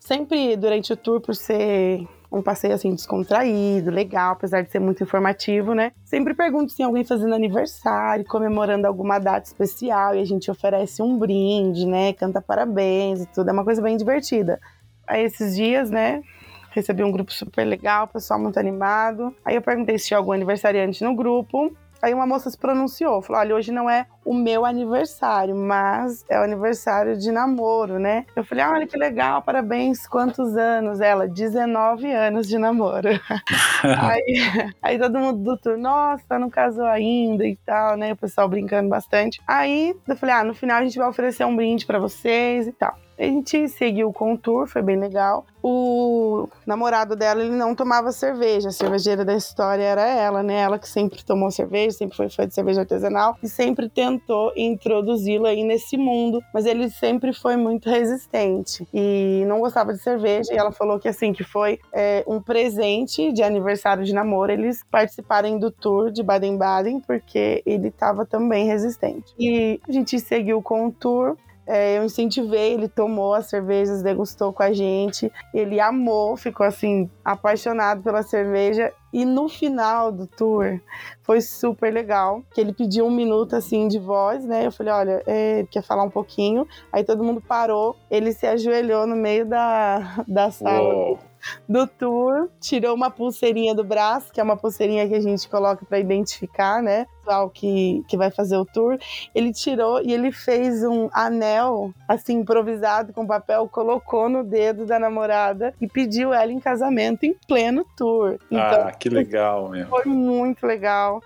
Sempre durante o tour, por ser um passeio assim descontraído, legal, apesar de ser muito informativo, né? Sempre pergunto se tem alguém fazendo aniversário, comemorando alguma data especial e a gente oferece um brinde, né? Canta parabéns e tudo, é uma coisa bem divertida. Aí esses dias, né? Recebi um grupo super legal, pessoal muito animado. Aí eu perguntei se tinha algum aniversariante no grupo. Aí uma moça se pronunciou, falou: olha, hoje não é o meu aniversário, mas é o aniversário de namoro, né? Eu falei: olha que legal, parabéns, quantos anos? Ela, 19 anos de namoro. aí, aí todo mundo do tour, nossa, não casou ainda e tal, né? O pessoal brincando bastante. Aí eu falei: ah, no final a gente vai oferecer um brinde para vocês e tal. A gente seguiu com o tour, foi bem legal. O namorado dela, ele não tomava cerveja. A cervejeira da história era ela, né? Ela que sempre tomou cerveja, sempre foi fã de cerveja artesanal e sempre tentou introduzi-lo aí nesse mundo. Mas ele sempre foi muito resistente e não gostava de cerveja. E ela falou que assim, que foi é, um presente de aniversário de namoro eles participarem do tour de Baden-Baden, porque ele estava também resistente. E a gente seguiu com o tour é, eu incentivei, ele tomou as cervejas, degustou com a gente, ele amou, ficou assim, apaixonado pela cerveja. E no final do tour foi super legal, que ele pediu um minuto assim de voz, né? Eu falei, olha, é, quer falar um pouquinho? Aí todo mundo parou, ele se ajoelhou no meio da, da sala. Uou do tour, tirou uma pulseirinha do braço, que é uma pulseirinha que a gente coloca para identificar, né? Pessoal que, que vai fazer o tour, ele tirou e ele fez um anel, assim, improvisado com papel, colocou no dedo da namorada e pediu ela em casamento em pleno tour. Então, ah, que legal, meu. Foi muito legal.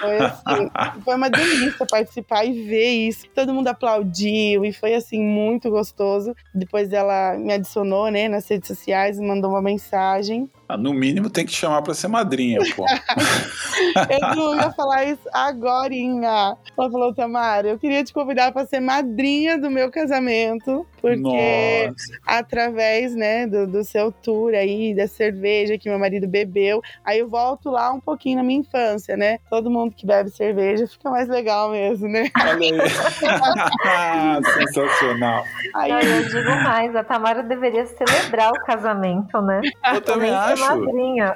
Foi assim, foi uma delícia participar e ver isso. Todo mundo aplaudiu e foi assim muito gostoso. Depois ela me adicionou, né, nas redes sociais, mandou uma mensagem ah, no mínimo tem que chamar pra ser madrinha, pô. eu não ia falar isso agora. Ela falou, Tamara, eu queria te convidar para ser madrinha do meu casamento, porque Nossa. através, né, do, do seu tour aí, da cerveja que meu marido bebeu, aí eu volto lá um pouquinho na minha infância, né? Todo mundo que bebe cerveja fica mais legal mesmo, né? Olha aí. Sensacional. Aí eu digo mais, a Tamara deveria celebrar o casamento, né? Eu também acho acho. Madrinha.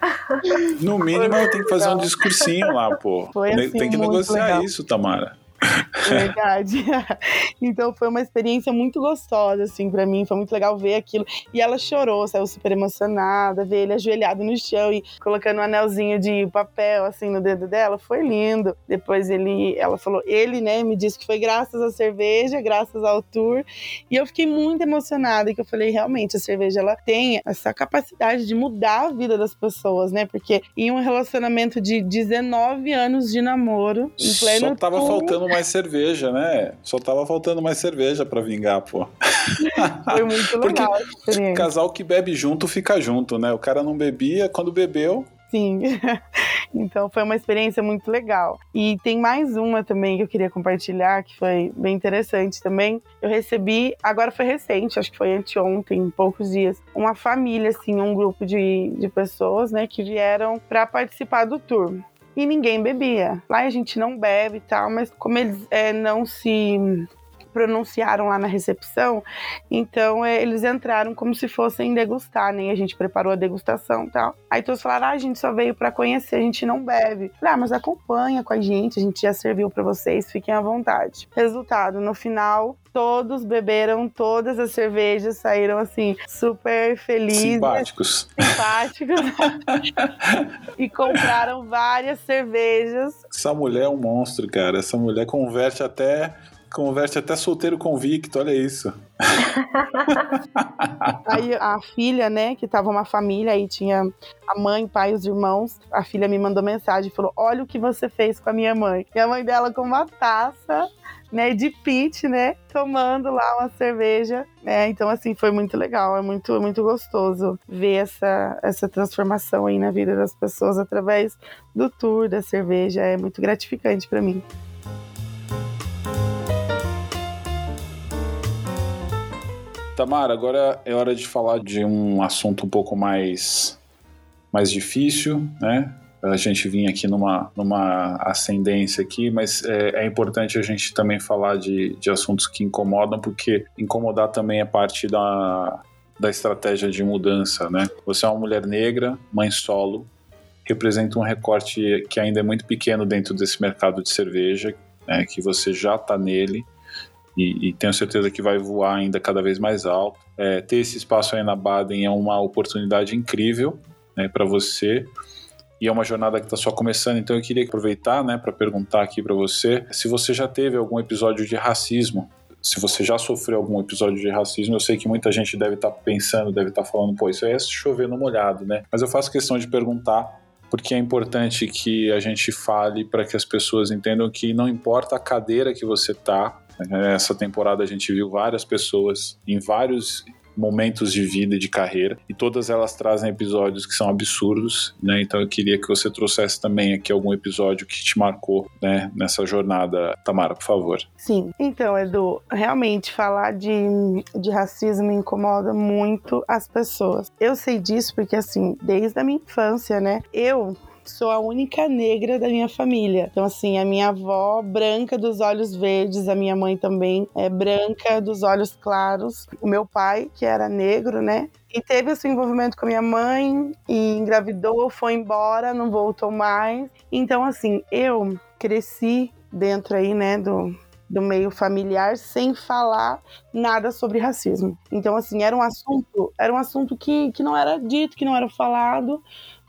No mínimo, eu tenho que fazer um discursinho lá, pô. Foi assim, tem que negociar legal. isso, Tamara. Verdade. então foi uma experiência muito gostosa, assim, para mim. Foi muito legal ver aquilo. E ela chorou, saiu super emocionada, ver ele ajoelhado no chão e colocando um anelzinho de papel, assim, no dedo dela. Foi lindo. Depois ele, ela falou, ele, né, me disse que foi graças à cerveja, graças ao tour. E eu fiquei muito emocionada, que eu falei, realmente, a cerveja, ela tem essa capacidade de mudar a vida das pessoas, né? Porque em um relacionamento de 19 anos de namoro, em pleno Só tava tour, faltando mais cerveja, né? Só tava faltando mais cerveja para vingar, pô. Foi muito legal. Porque casal que bebe junto fica junto, né? O cara não bebia, quando bebeu, Sim. então foi uma experiência muito legal. E tem mais uma também que eu queria compartilhar, que foi bem interessante também. Eu recebi, agora foi recente, acho que foi anteontem, poucos dias, uma família, assim, um grupo de, de pessoas, né, que vieram para participar do tour e ninguém bebia. Lá a gente não bebe e tal, mas como eles é, não se pronunciaram lá na recepção, então é, eles entraram como se fossem degustar, né? E a gente preparou a degustação e tal. Aí todos falaram: ah, a gente só veio para conhecer, a gente não bebe. Falei, ah, mas acompanha com a gente, a gente já serviu para vocês, fiquem à vontade. Resultado, no final, todos beberam todas as cervejas, saíram assim, super felizes. Simpáticos. Simpáticos. e compraram várias cervejas. Essa mulher é um monstro, cara. Essa mulher converte até Converte até solteiro convicto, olha isso. aí a filha, né, que tava uma família, aí tinha a mãe, pai, os irmãos. A filha me mandou mensagem e falou: Olha o que você fez com a minha mãe. E a mãe dela com uma taça, né, de pitch, né, tomando lá uma cerveja. né? então, assim, foi muito legal. É muito, muito gostoso ver essa, essa transformação aí na vida das pessoas através do tour da cerveja. É muito gratificante para mim. Tamara, agora é hora de falar de um assunto um pouco mais, mais difícil, né? A gente vinha aqui numa, numa ascendência aqui, mas é, é, importante a gente também falar de, de assuntos que incomodam, porque incomodar também é parte da, da estratégia de mudança, né? Você é uma mulher negra, mãe solo, representa um recorte que ainda é muito pequeno dentro desse mercado de cerveja, né, que você já está nele, e, e, tenho certeza que vai voar ainda cada vez mais alto. É, ter esse espaço aí na Baden é uma oportunidade incrível né, para você e é uma jornada que está só começando. Então eu queria aproveitar né, para perguntar aqui para você se você já teve algum episódio de racismo. Se você já sofreu algum episódio de racismo, eu sei que muita gente deve estar tá pensando, deve estar tá falando, pô, isso aí é chover no molhado, né? Mas eu faço questão de perguntar porque é importante que a gente fale para que as pessoas entendam que não importa a cadeira que você tá, essa temporada a gente viu várias pessoas em vários momentos de vida e de carreira, e todas elas trazem episódios que são absurdos, né? Então eu queria que você trouxesse também aqui algum episódio que te marcou, né, nessa jornada. Tamara, por favor. Sim. Então, Edu, realmente falar de, de racismo incomoda muito as pessoas. Eu sei disso porque, assim, desde a minha infância, né? Eu sou a única negra da minha família. Então, assim, a minha avó, branca dos olhos verdes, a minha mãe também é branca dos olhos claros. O meu pai, que era negro, né? E teve esse envolvimento com a minha mãe, e engravidou, foi embora, não voltou mais. Então, assim, eu cresci dentro aí, né, do, do meio familiar sem falar nada sobre racismo. Então, assim, era um assunto, era um assunto que, que não era dito, que não era falado.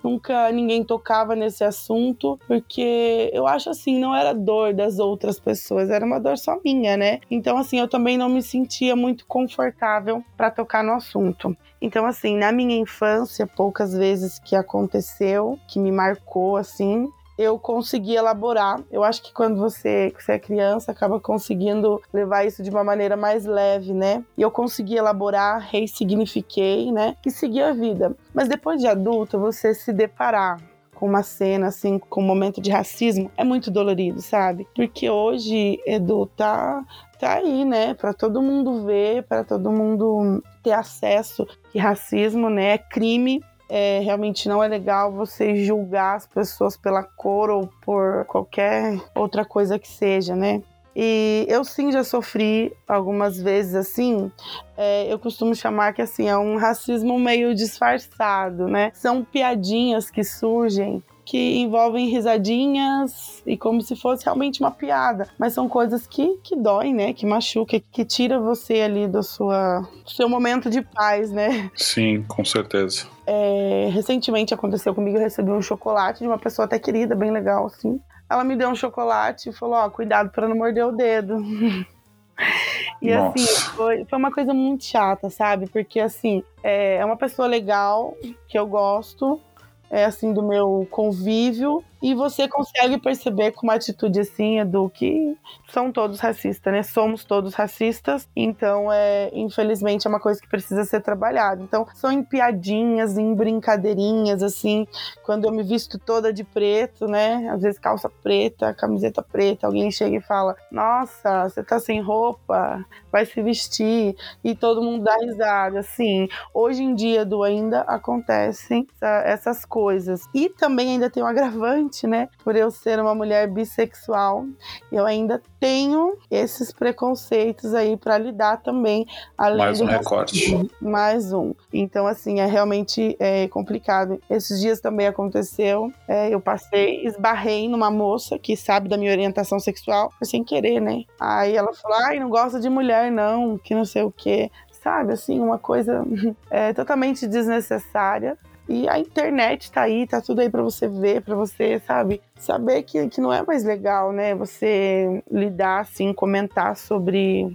Nunca ninguém tocava nesse assunto, porque eu acho assim, não era dor das outras pessoas, era uma dor só minha, né? Então, assim, eu também não me sentia muito confortável para tocar no assunto. Então, assim, na minha infância, poucas vezes que aconteceu, que me marcou, assim, eu consegui elaborar. Eu acho que quando você, você é criança, acaba conseguindo levar isso de uma maneira mais leve, né? E eu consegui elaborar, ressignifiquei, né? E seguir a vida. Mas depois de adulto, você se deparar com uma cena assim, com um momento de racismo, é muito dolorido, sabe? Porque hoje, Edu, tá, tá aí, né? Para todo mundo ver, para todo mundo ter acesso que racismo, né, é crime é, realmente não é legal você julgar as pessoas pela cor ou por qualquer outra coisa que seja, né? E eu sim já sofri algumas vezes assim. É, eu costumo chamar que assim é um racismo meio disfarçado, né? São piadinhas que surgem que envolvem risadinhas e como se fosse realmente uma piada. Mas são coisas que, que doem, né? Que machuca, que tira você ali do, sua, do seu momento de paz, né? Sim, com certeza. É, recentemente aconteceu comigo, eu recebi um chocolate de uma pessoa até querida, bem legal, assim. Ela me deu um chocolate e falou: Ó, oh, cuidado para não morder o dedo. E assim, Nossa. assim, foi, foi uma coisa muito chata, sabe? Porque assim, é, é uma pessoa legal, que eu gosto, é assim, do meu convívio, e você consegue perceber com uma atitude assim, Edu, que são todos racistas, né? Somos todos racistas, então é, infelizmente é uma coisa que precisa ser trabalhada. Então, são em piadinhas, em brincadeirinhas, assim, quando eu me visto toda de preto, né? Às vezes calça preta, camiseta preta, alguém chega e fala: Nossa, você tá sem roupa, vai se vestir, e todo mundo dá risada, assim. Hoje em dia, Edu, ainda acontecem essas coisas. E também ainda tem um agravante né? Por eu ser uma mulher bissexual, eu ainda tenho esses preconceitos aí para lidar também. Além mais um recorte. Mais um. Então, assim, é realmente é, complicado. Esses dias também aconteceu. É, eu passei, esbarrei numa moça que sabe da minha orientação sexual, sem querer, né? Aí ela falou: ai, não gosta de mulher, não, que não sei o quê sabe? Assim, uma coisa é, totalmente desnecessária. E a internet tá aí, tá tudo aí para você ver, para você, sabe, saber que, que não é mais legal, né? Você lidar assim, comentar sobre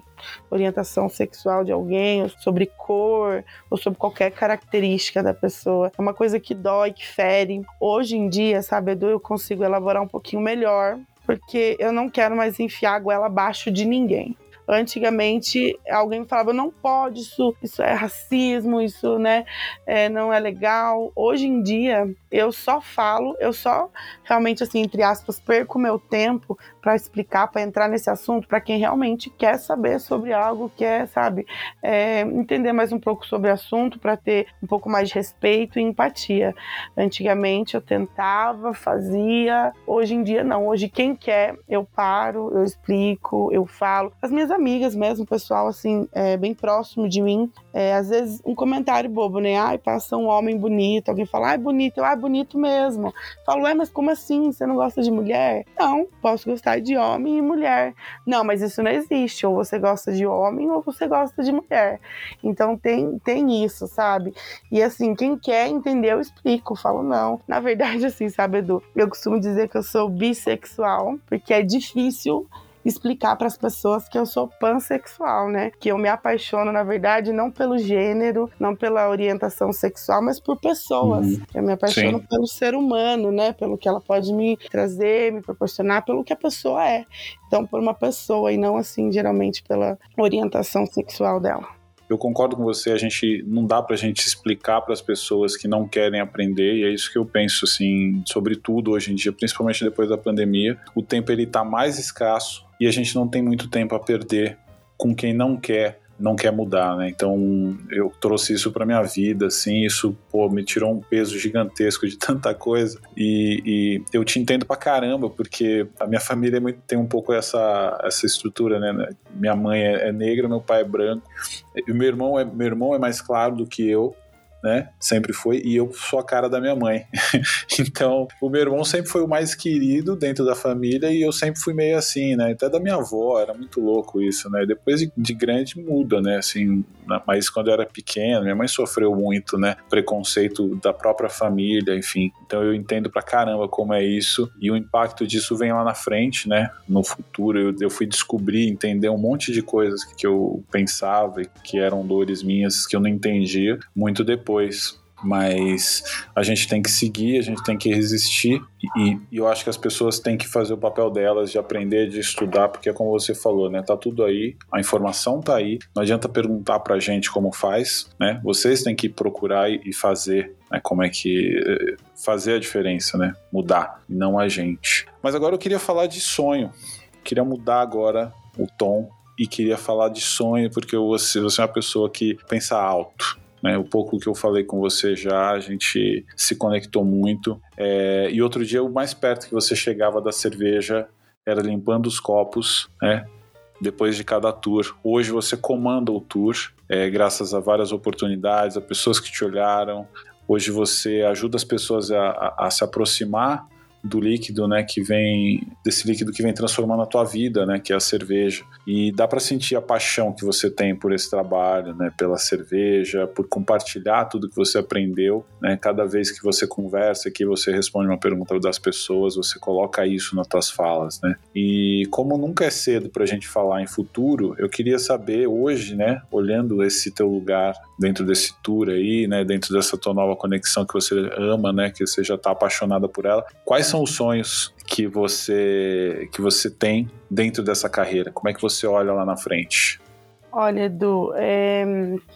orientação sexual de alguém, ou sobre cor, ou sobre qualquer característica da pessoa. É uma coisa que dói, que fere. Hoje em dia, sabe, Edu, eu consigo elaborar um pouquinho melhor, porque eu não quero mais enfiar a goela abaixo de ninguém. Antigamente, alguém falava, não pode, isso, isso é racismo, isso né, é, não é legal. Hoje em dia, eu só falo, eu só realmente, assim, entre aspas, perco meu tempo para explicar, para entrar nesse assunto, para quem realmente quer saber sobre algo, quer, sabe, é, entender mais um pouco sobre o assunto, para ter um pouco mais de respeito e empatia. Antigamente eu tentava, fazia, hoje em dia não. Hoje quem quer, eu paro, eu explico, eu falo. As minhas amigas mesmo, pessoal assim, é, bem próximo de mim, é, às vezes um comentário bobo, né? Ai, passa um homem bonito, alguém fala, ai, bonito, eu, ai, bonito mesmo. Falo, é, mas como assim? Você não gosta de mulher? Não, posso gostar de homem e mulher. Não, mas isso não existe. Ou você gosta de homem ou você gosta de mulher. Então tem, tem isso, sabe? E assim, quem quer entender, eu explico. falo, não. Na verdade, assim, sabe, Edu? Eu costumo dizer que eu sou bissexual, porque é difícil explicar para as pessoas que eu sou pansexual, né? Que eu me apaixono, na verdade, não pelo gênero, não pela orientação sexual, mas por pessoas. Uhum. Eu me apaixono Sim. pelo ser humano, né? Pelo que ela pode me trazer, me proporcionar, pelo que a pessoa é. Então, por uma pessoa e não assim, geralmente, pela orientação sexual dela. Eu concordo com você, a gente não dá pra gente explicar para as pessoas que não querem aprender, e é isso que eu penso assim, sobre tudo hoje em dia, principalmente depois da pandemia. O tempo ele tá mais escasso e a gente não tem muito tempo a perder com quem não quer não quer mudar, né? Então eu trouxe isso para minha vida, assim, isso pô, me tirou um peso gigantesco de tanta coisa e, e eu te entendo pra caramba porque a minha família é tem um pouco essa, essa estrutura, né? Minha mãe é, é negra, meu pai é branco, meu irmão é meu irmão é mais claro do que eu, né? Sempre foi, e eu sou a cara da minha mãe. então, o meu irmão sempre foi o mais querido dentro da família e eu sempre fui meio assim, né? Até da minha avó, era muito louco isso, né? Depois de, de grande muda, né? Assim, mas quando eu era pequeno, minha mãe sofreu muito, né? Preconceito da própria família, enfim. Então eu entendo pra caramba como é isso e o impacto disso vem lá na frente, né? No futuro eu, eu fui descobrir, entender um monte de coisas que eu pensava e que eram dores minhas que eu não entendia muito depois depois. Mas a gente tem que seguir, a gente tem que resistir, e, e, eu acho que as pessoas têm que fazer o papel delas de aprender, de estudar, porque é como você falou, né? Tá tudo aí, a informação tá aí, não adianta perguntar pra gente como faz, né? Vocês têm que procurar e fazer, né? Como é que. Eh, fazer a diferença, né? Mudar, não a gente. Mas agora eu queria falar de sonho, queria mudar agora o tom e queria falar de sonho, porque você, você é uma pessoa que pensa alto né? O pouco que eu falei com você já, a gente se conectou muito. É, e outro dia, o mais perto que você chegava da cerveja era limpando os copos, né? Depois de cada tour. Hoje você comanda o tour, é, graças a várias oportunidades, a pessoas que te olharam. Hoje você ajuda as pessoas a, a, a se aproximar do líquido, né, que vem desse líquido que vem transformando a tua vida, né, que é a cerveja. E dá para sentir a paixão que você tem por esse trabalho, né, pela cerveja, por compartilhar tudo que você aprendeu, né? Cada vez que você conversa, que você responde uma pergunta das pessoas, você coloca isso nas tuas falas, né? E como nunca é cedo para a gente falar em futuro, eu queria saber hoje, né, olhando esse teu lugar dentro desse tour aí, né, dentro dessa tua nova conexão que você ama, né, que você já está apaixonada por ela, quais são os sonhos que você que você tem dentro dessa carreira? Como é que você olha lá na frente? Olha, Edu, é,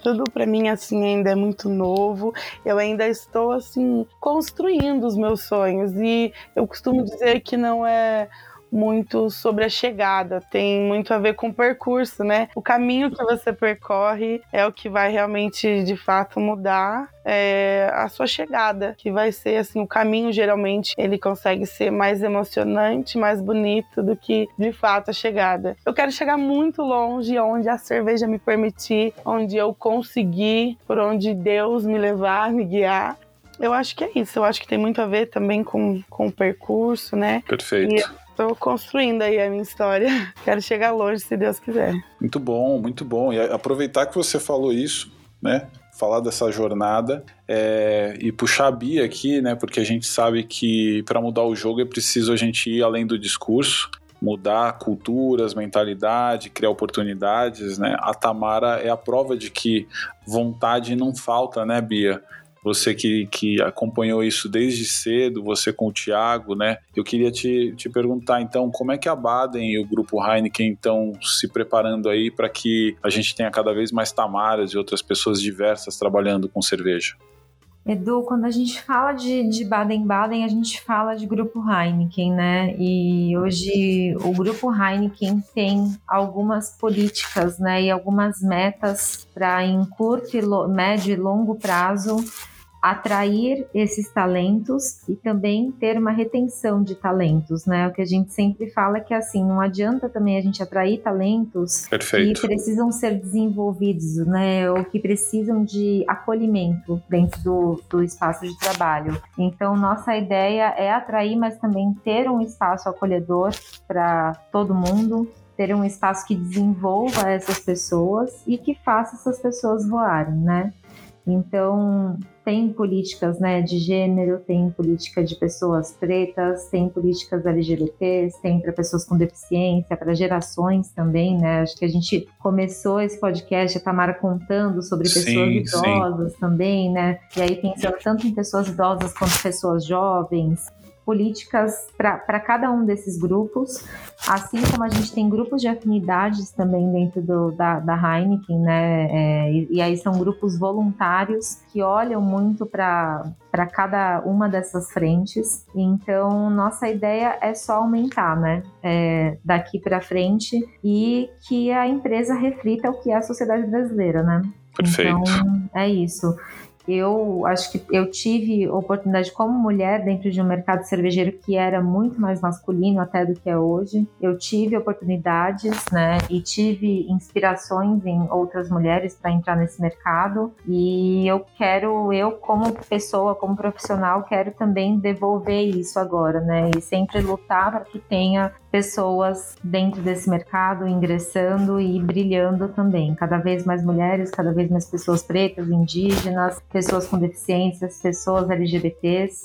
tudo para mim assim ainda é muito novo. Eu ainda estou assim construindo os meus sonhos e eu costumo dizer que não é muito sobre a chegada, tem muito a ver com o percurso, né? O caminho que você percorre é o que vai realmente, de fato, mudar é, a sua chegada, que vai ser assim, o caminho geralmente ele consegue ser mais emocionante, mais bonito do que de fato a chegada. Eu quero chegar muito longe, onde a cerveja me permitir, onde eu conseguir, por onde Deus me levar, me guiar. Eu acho que é isso. Eu acho que tem muito a ver também com, com o percurso, né? Perfeito. E Estou construindo aí a minha história. Quero chegar longe, se Deus quiser. Muito bom, muito bom. E aproveitar que você falou isso, né? Falar dessa jornada é, e puxar a Bia aqui, né? Porque a gente sabe que para mudar o jogo é preciso a gente ir além do discurso mudar culturas, mentalidade, criar oportunidades, né? A Tamara é a prova de que vontade não falta, né, Bia? Você que, que acompanhou isso desde cedo, você com o Thiago, né? Eu queria te, te perguntar, então, como é que a Baden e o grupo Heineken estão se preparando aí para que a gente tenha cada vez mais Tamaras e outras pessoas diversas trabalhando com cerveja? Edu, quando a gente fala de Baden-Baden, a gente fala de grupo Heineken, né? E hoje o grupo Heineken tem algumas políticas, né? E algumas metas para em curto, médio e longo prazo atrair esses talentos e também ter uma retenção de talentos, né? O que a gente sempre fala é que assim, não adianta também a gente atrair talentos Perfeito. que precisam ser desenvolvidos, né? Ou que precisam de acolhimento dentro do, do espaço de trabalho. Então, nossa ideia é atrair, mas também ter um espaço acolhedor para todo mundo, ter um espaço que desenvolva essas pessoas e que faça essas pessoas voarem, né? Então, tem políticas né, de gênero, tem política de pessoas pretas, tem políticas LGBTs, tem para pessoas com deficiência, para gerações também, né? Acho que a gente começou esse podcast, a Tamara contando sobre pessoas sim, idosas sim. também, né? E aí pensando tanto em pessoas idosas quanto pessoas jovens políticas para cada um desses grupos, assim como a gente tem grupos de afinidades também dentro do, da, da Heineken, né? É, e, e, aí são grupos voluntários que olham muito para para cada uma dessas frentes. Então, nossa ideia é só aumentar, né? É, daqui para frente e que a empresa reflita o que é a sociedade brasileira, né? Perfeito. Então, é isso. Eu acho que eu tive oportunidade como mulher dentro de um mercado cervejeiro que era muito mais masculino até do que é hoje. Eu tive oportunidades, né, e tive inspirações em outras mulheres para entrar nesse mercado. E eu quero, eu como pessoa, como profissional, quero também devolver isso agora, né, e sempre lutar para que tenha pessoas dentro desse mercado ingressando e brilhando também. Cada vez mais mulheres, cada vez mais pessoas pretas, indígenas, pessoas com deficiências, pessoas LGBTs.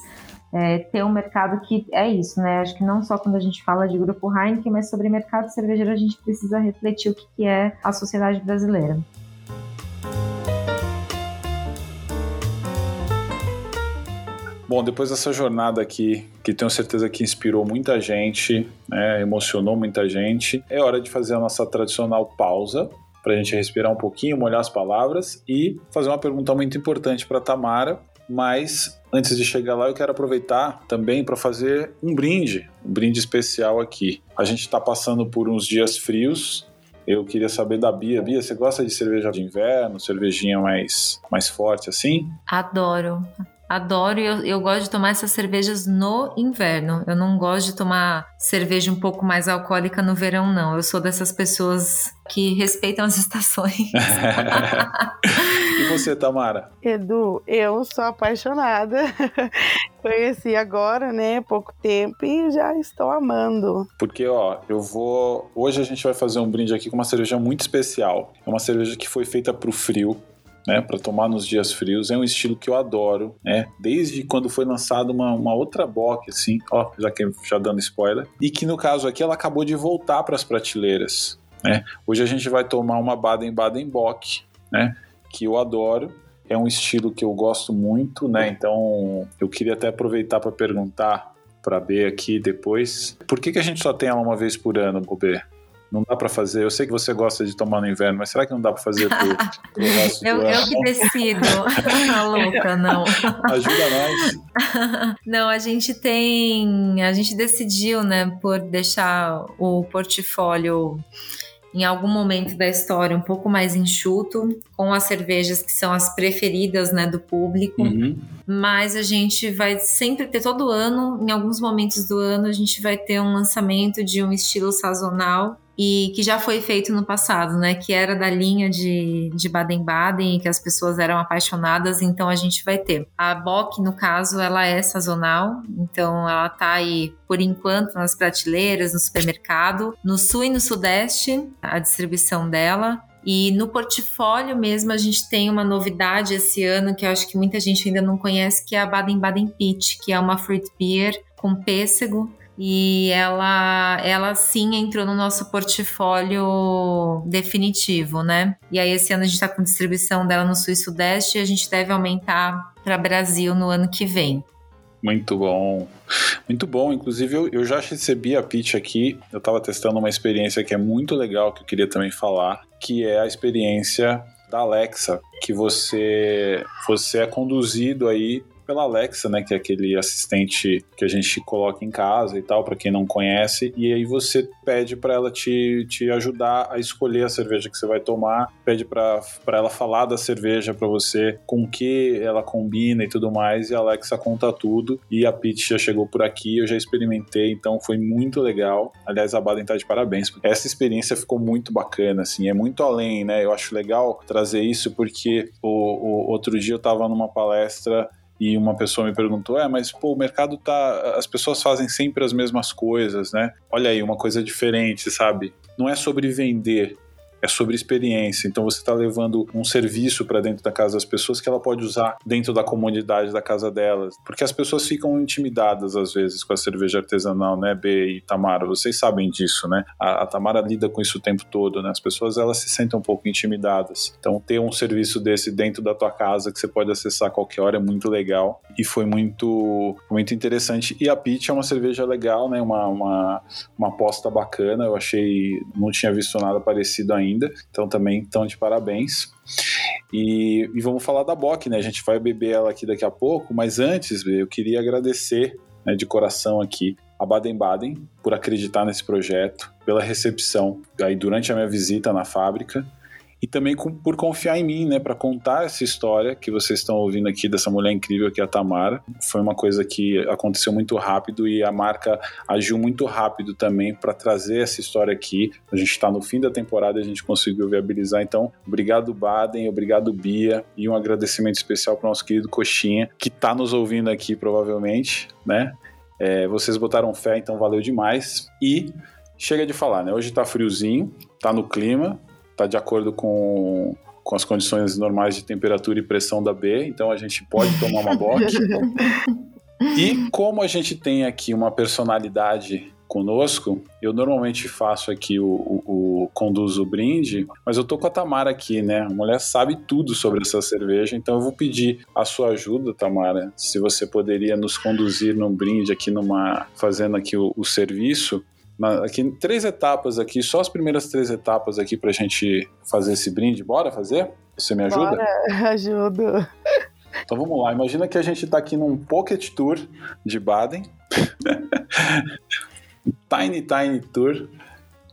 É, ter um mercado que é isso, né? Acho que não só quando a gente fala de grupo Heineken, mas sobre mercado cervejeiro a gente precisa refletir o que, que é a sociedade brasileira. Bom, depois dessa jornada aqui, que tenho certeza que inspirou muita gente, né, emocionou muita gente, é hora de fazer a nossa tradicional pausa para a gente respirar um pouquinho, molhar as palavras e fazer uma pergunta muito importante para Tamara. Mas antes de chegar lá, eu quero aproveitar também para fazer um brinde, um brinde especial aqui. A gente está passando por uns dias frios, eu queria saber da Bia. Bia, você gosta de cerveja de inverno, cervejinha mais, mais forte assim? Adoro. Adoro e eu, eu gosto de tomar essas cervejas no inverno. Eu não gosto de tomar cerveja um pouco mais alcoólica no verão, não. Eu sou dessas pessoas que respeitam as estações. e você, Tamara? Edu, eu sou apaixonada. Conheci agora, né? Pouco tempo e já estou amando. Porque, ó, eu vou. Hoje a gente vai fazer um brinde aqui com uma cerveja muito especial. É uma cerveja que foi feita para o frio né, para tomar nos dias frios. É um estilo que eu adoro, né? Desde quando foi lançada uma, uma outra bock, assim, ó, já que já dando spoiler, e que no caso aqui ela acabou de voltar para as prateleiras, né? Hoje a gente vai tomar uma Baden-Baden Bock, né? Que eu adoro. É um estilo que eu gosto muito, né? Então eu queria até aproveitar para perguntar para B aqui depois, por que, que a gente só tem ela uma vez por ano, B? Não dá para fazer. Eu sei que você gosta de tomar no inverno, mas será que não dá para fazer pro, pro resto eu, do eu que decido. tá louca, não. Ajuda nós. Não, a gente tem. A gente decidiu, né, por deixar o portfólio em algum momento da história um pouco mais enxuto, com as cervejas que são as preferidas né, do público. Uhum. Mas a gente vai sempre ter todo ano, em alguns momentos do ano, a gente vai ter um lançamento de um estilo sazonal e que já foi feito no passado, né? Que era da linha de, de Baden-Baden que as pessoas eram apaixonadas, então a gente vai ter. A Bock, no caso, ela é sazonal, então ela tá aí por enquanto nas prateleiras, no supermercado, no sul e no sudeste, a distribuição dela. E no portfólio mesmo a gente tem uma novidade esse ano que eu acho que muita gente ainda não conhece, que é a Baden-Baden Peach, que é uma fruit beer com pêssego e ela, ela sim entrou no nosso portfólio definitivo, né? E aí esse ano a gente está com distribuição dela no Sul e Sudeste e a gente deve aumentar para Brasil no ano que vem. Muito bom. Muito bom. Inclusive, eu, eu já recebi a pitch aqui. Eu estava testando uma experiência que é muito legal, que eu queria também falar, que é a experiência da Alexa, que você, você é conduzido aí pela Alexa, né, que é aquele assistente que a gente coloca em casa e tal, para quem não conhece, e aí você pede para ela te, te ajudar a escolher a cerveja que você vai tomar, pede para ela falar da cerveja para você, com que ela combina e tudo mais, e a Alexa conta tudo. E a Pete já chegou por aqui, eu já experimentei, então foi muito legal. Aliás, a Baden tá de parabéns, essa experiência ficou muito bacana, assim, é muito além, né? Eu acho legal trazer isso porque o, o outro dia eu tava numa palestra e uma pessoa me perguntou: é, mas pô, o mercado tá. As pessoas fazem sempre as mesmas coisas, né? Olha aí, uma coisa diferente, sabe? Não é sobre vender, é sobre experiência. Então você está levando um serviço para dentro da casa das pessoas que ela pode usar dentro da comodidade da casa delas. Porque as pessoas ficam intimidadas às vezes com a cerveja artesanal, né, B e Tamara? Vocês sabem disso, né? A, a Tamara lida com isso o tempo todo, né? As pessoas elas se sentem um pouco intimidadas. Então ter um serviço desse dentro da tua casa que você pode acessar a qualquer hora é muito legal e foi muito muito interessante. E a Peach é uma cerveja legal, né? Uma, uma, uma aposta bacana. Eu achei, não tinha visto nada parecido ainda ainda, então também estão de parabéns. E, e, vamos falar da Bock, né? A gente vai beber ela aqui daqui a pouco, mas antes, eu queria agradecer né, de coração aqui a Baden-Baden por acreditar nesse projeto, pela recepção aí durante a minha visita na fábrica e também com, por confiar em mim, né, para contar essa história que vocês estão ouvindo aqui dessa mulher incrível que é a Tamara. Foi uma coisa que aconteceu muito rápido e a marca agiu muito rápido também para trazer essa história aqui. A gente está no fim da temporada, a gente conseguiu viabilizar. Então, obrigado Baden, obrigado Bia e um agradecimento especial para o nosso querido Coxinha que está nos ouvindo aqui provavelmente, né? É, vocês botaram fé, então valeu demais. E chega de falar, né? Hoje tá friozinho, tá no clima, tá de acordo com, com as condições normais de temperatura e pressão da B, então a gente pode tomar uma bock. e como a gente tem aqui uma personalidade conosco, eu normalmente faço aqui o, o, o, conduzo o brinde, mas eu tô com a Tamara aqui, né? A mulher sabe tudo sobre essa cerveja, então eu vou pedir a sua ajuda, Tamara, se você poderia nos conduzir num brinde aqui numa fazendo aqui o, o serviço aqui três etapas aqui, só as primeiras três etapas aqui pra gente fazer esse brinde. Bora fazer? Você me ajuda? Bora, ajudo. Então vamos lá, imagina que a gente tá aqui num Pocket Tour de Baden. tiny Tiny Tour.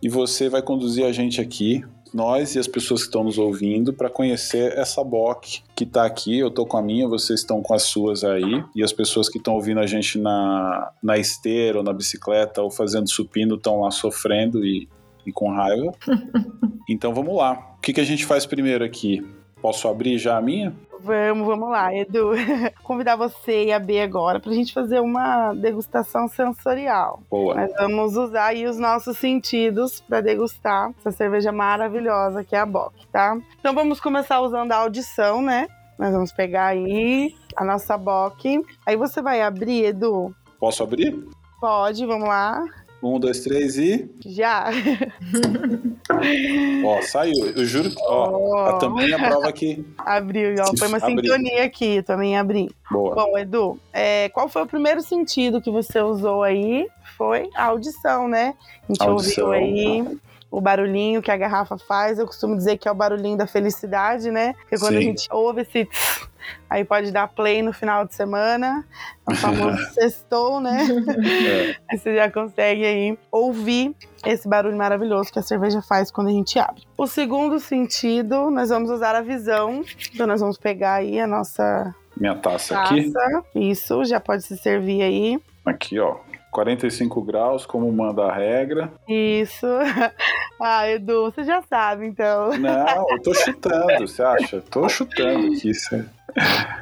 E você vai conduzir a gente aqui nós e as pessoas que estão nos ouvindo para conhecer essa BOC que está aqui. Eu estou com a minha, vocês estão com as suas aí. E as pessoas que estão ouvindo a gente na, na esteira ou na bicicleta ou fazendo supino estão lá sofrendo e, e com raiva. então vamos lá. O que, que a gente faz primeiro aqui? Posso abrir já a minha? Vamos, vamos lá, Edu. Convidar você e a B agora para a gente fazer uma degustação sensorial. Boa. Nós vamos usar aí os nossos sentidos para degustar essa cerveja maravilhosa que é a Bock, tá? Então vamos começar usando a audição, né? Nós vamos pegar aí a nossa Bock. Aí você vai abrir, Edu. Posso abrir? Pode, vamos lá. Um, dois, três e. Já! ó, saiu. Eu juro que. Ó, a tampinha prova que. Abriu, ó. Foi uma Abriu. sintonia aqui, também abri. Boa. Bom, Edu, é, qual foi o primeiro sentido que você usou aí? Foi a audição, né? A gente audição. ouviu aí o barulhinho que a garrafa faz. Eu costumo dizer que é o barulhinho da felicidade, né? Porque quando Sim. a gente ouve esse. Aí pode dar play no final de semana, o famoso sextou, né? É. Aí você já consegue aí ouvir esse barulho maravilhoso que a cerveja faz quando a gente abre. O segundo sentido, nós vamos usar a visão. Então nós vamos pegar aí a nossa minha taça, taça aqui. Isso, já pode se servir aí. Aqui, ó. 45 graus, como manda a regra. Isso. Ah, Edu, você já sabe, então. Não, eu tô chutando, você acha? Tô chutando aqui. Você...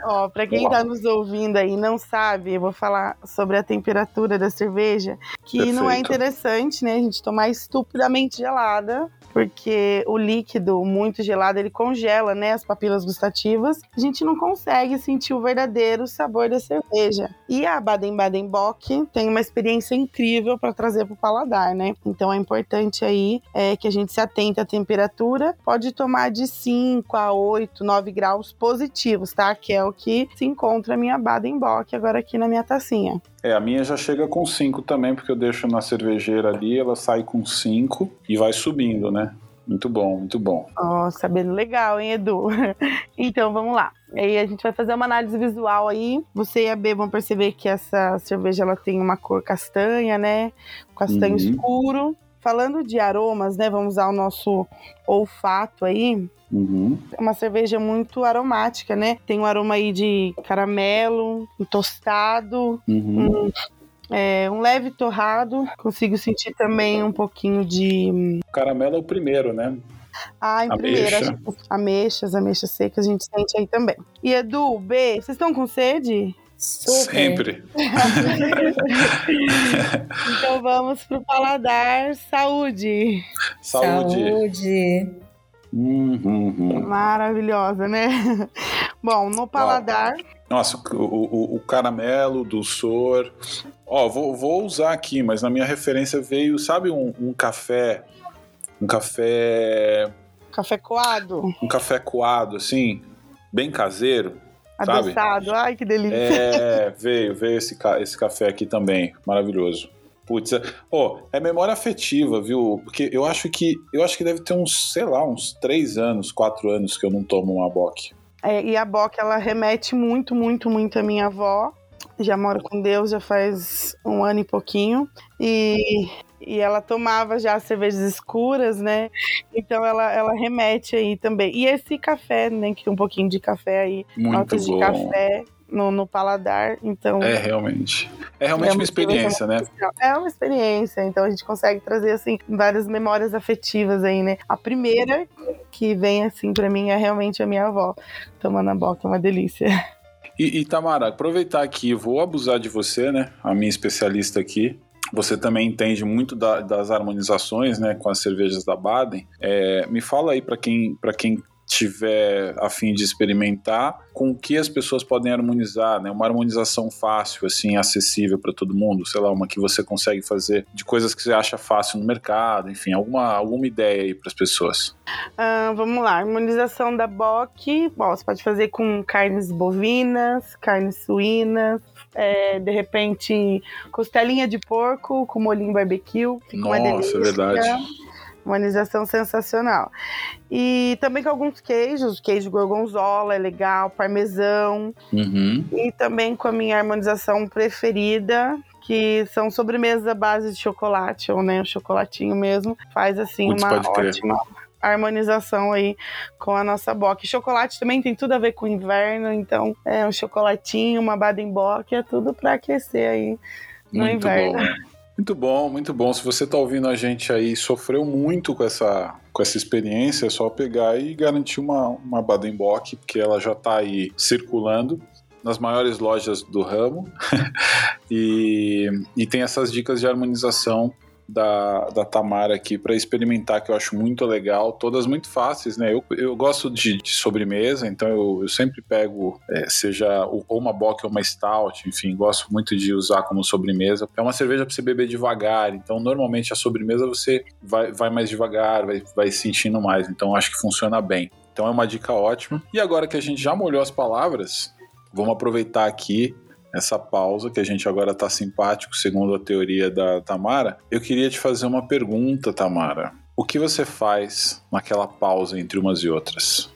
Ó, pra quem Uau. tá nos ouvindo aí e não sabe, eu vou falar sobre a temperatura da cerveja, que Perfeito. não é interessante, né, a gente tomar estupidamente gelada, porque o líquido muito gelado ele congela, né, as papilas gustativas. A gente não consegue sentir o verdadeiro sabor da cerveja. E a Baden-Baden Bock tem uma experiência incrível para trazer para o paladar, né? Então é importante aí é, que a gente se atente à temperatura. Pode tomar de 5 a 8, 9 graus positivos, tá? Que é o que se encontra a minha Baden Bock agora aqui na minha tacinha. É, a minha já chega com 5 também, porque eu deixo na cervejeira ali, ela sai com 5 e vai subindo, né? Muito bom, muito bom. Ó, oh, sabendo legal, hein, Edu? então, vamos lá. Aí a gente vai fazer uma análise visual aí. Você e a B vão perceber que essa cerveja ela tem uma cor castanha, né? Castanho uhum. escuro. Falando de aromas, né? Vamos usar o nosso olfato aí. Uhum. É uma cerveja muito aromática, né? Tem um aroma aí de caramelo, um tostado, uhum. um, é, um leve torrado. Consigo sentir também um pouquinho de. caramelo é o primeiro, né? Ah, em primeiro, ameixas, ameixas secas, a gente sente aí também. E Edu, B, vocês estão com sede? Super. Sempre. então vamos pro paladar. Saúde. Saúde. Saúde. Uhum. Maravilhosa, né? Bom, no paladar. Nossa, o, o, o caramelo, o dulçor. Ó, vou, vou usar aqui, mas na minha referência veio, sabe, um, um café. Um café. Café coado? Um café coado, assim, bem caseiro. Adoçado, ai que delícia. É, veio, veio esse, esse café aqui também, maravilhoso. Putz, é, oh, é memória afetiva, viu? Porque eu acho que eu acho que deve ter uns, sei lá, uns três anos, quatro anos que eu não tomo uma bock. É, e a bock ela remete muito, muito, muito à minha avó. Já moro com Deus já faz um ano e pouquinho. E, e ela tomava já cervejas escuras, né? Então ela, ela remete aí também. E esse café, né? Que um pouquinho de café aí, muito notas bom. de café no, no paladar, então... É, realmente. É realmente é uma, uma experiência, né? É uma experiência, então a gente consegue trazer, assim, várias memórias afetivas aí, né? A primeira que vem, assim, para mim é realmente a minha avó, tomando a boca, é uma delícia. E, e Tamara, aproveitar aqui, vou abusar de você, né? A minha especialista aqui, você também entende muito da, das harmonizações, né, com as cervejas da Baden. É, me fala aí para quem, para quem tiver a fim de experimentar, com o que as pessoas podem harmonizar, né? Uma harmonização fácil, assim, acessível para todo mundo, sei lá, uma que você consegue fazer de coisas que você acha fácil no mercado, enfim, alguma, alguma ideia aí para as pessoas. Uh, vamos lá, harmonização da bock, bom, você pode fazer com carnes bovinas, carnes suínas, é, de repente costelinha de porco com molinho barbecue, fica Nossa, uma delícia. é verdade harmonização sensacional. E também com alguns queijos, queijo gorgonzola é legal, parmesão. Uhum. E também com a minha harmonização preferida, que são sobremesas à base de chocolate, ou né, o chocolatinho mesmo. Faz assim Putz, uma ótima harmonização aí com a nossa bock. Chocolate também tem tudo a ver com o inverno, então é um chocolatinho, uma baden bock, é tudo para aquecer aí no Muito inverno. bom. Muito bom, muito bom. Se você está ouvindo a gente aí sofreu muito com essa, com essa experiência, é só pegar e garantir uma, uma Baden-Bock, porque ela já está aí circulando nas maiores lojas do ramo e, e tem essas dicas de harmonização da, da Tamara aqui para experimentar, que eu acho muito legal, todas muito fáceis, né? Eu, eu gosto de, de sobremesa, então eu, eu sempre pego, é, seja ou uma bock ou uma stout, enfim, gosto muito de usar como sobremesa. É uma cerveja para você beber devagar, então normalmente a sobremesa você vai, vai mais devagar, vai, vai sentindo mais, então acho que funciona bem. Então é uma dica ótima. E agora que a gente já molhou as palavras, vamos aproveitar aqui essa pausa, que a gente agora está simpático, segundo a teoria da Tamara, eu queria te fazer uma pergunta, Tamara. O que você faz naquela pausa entre umas e outras?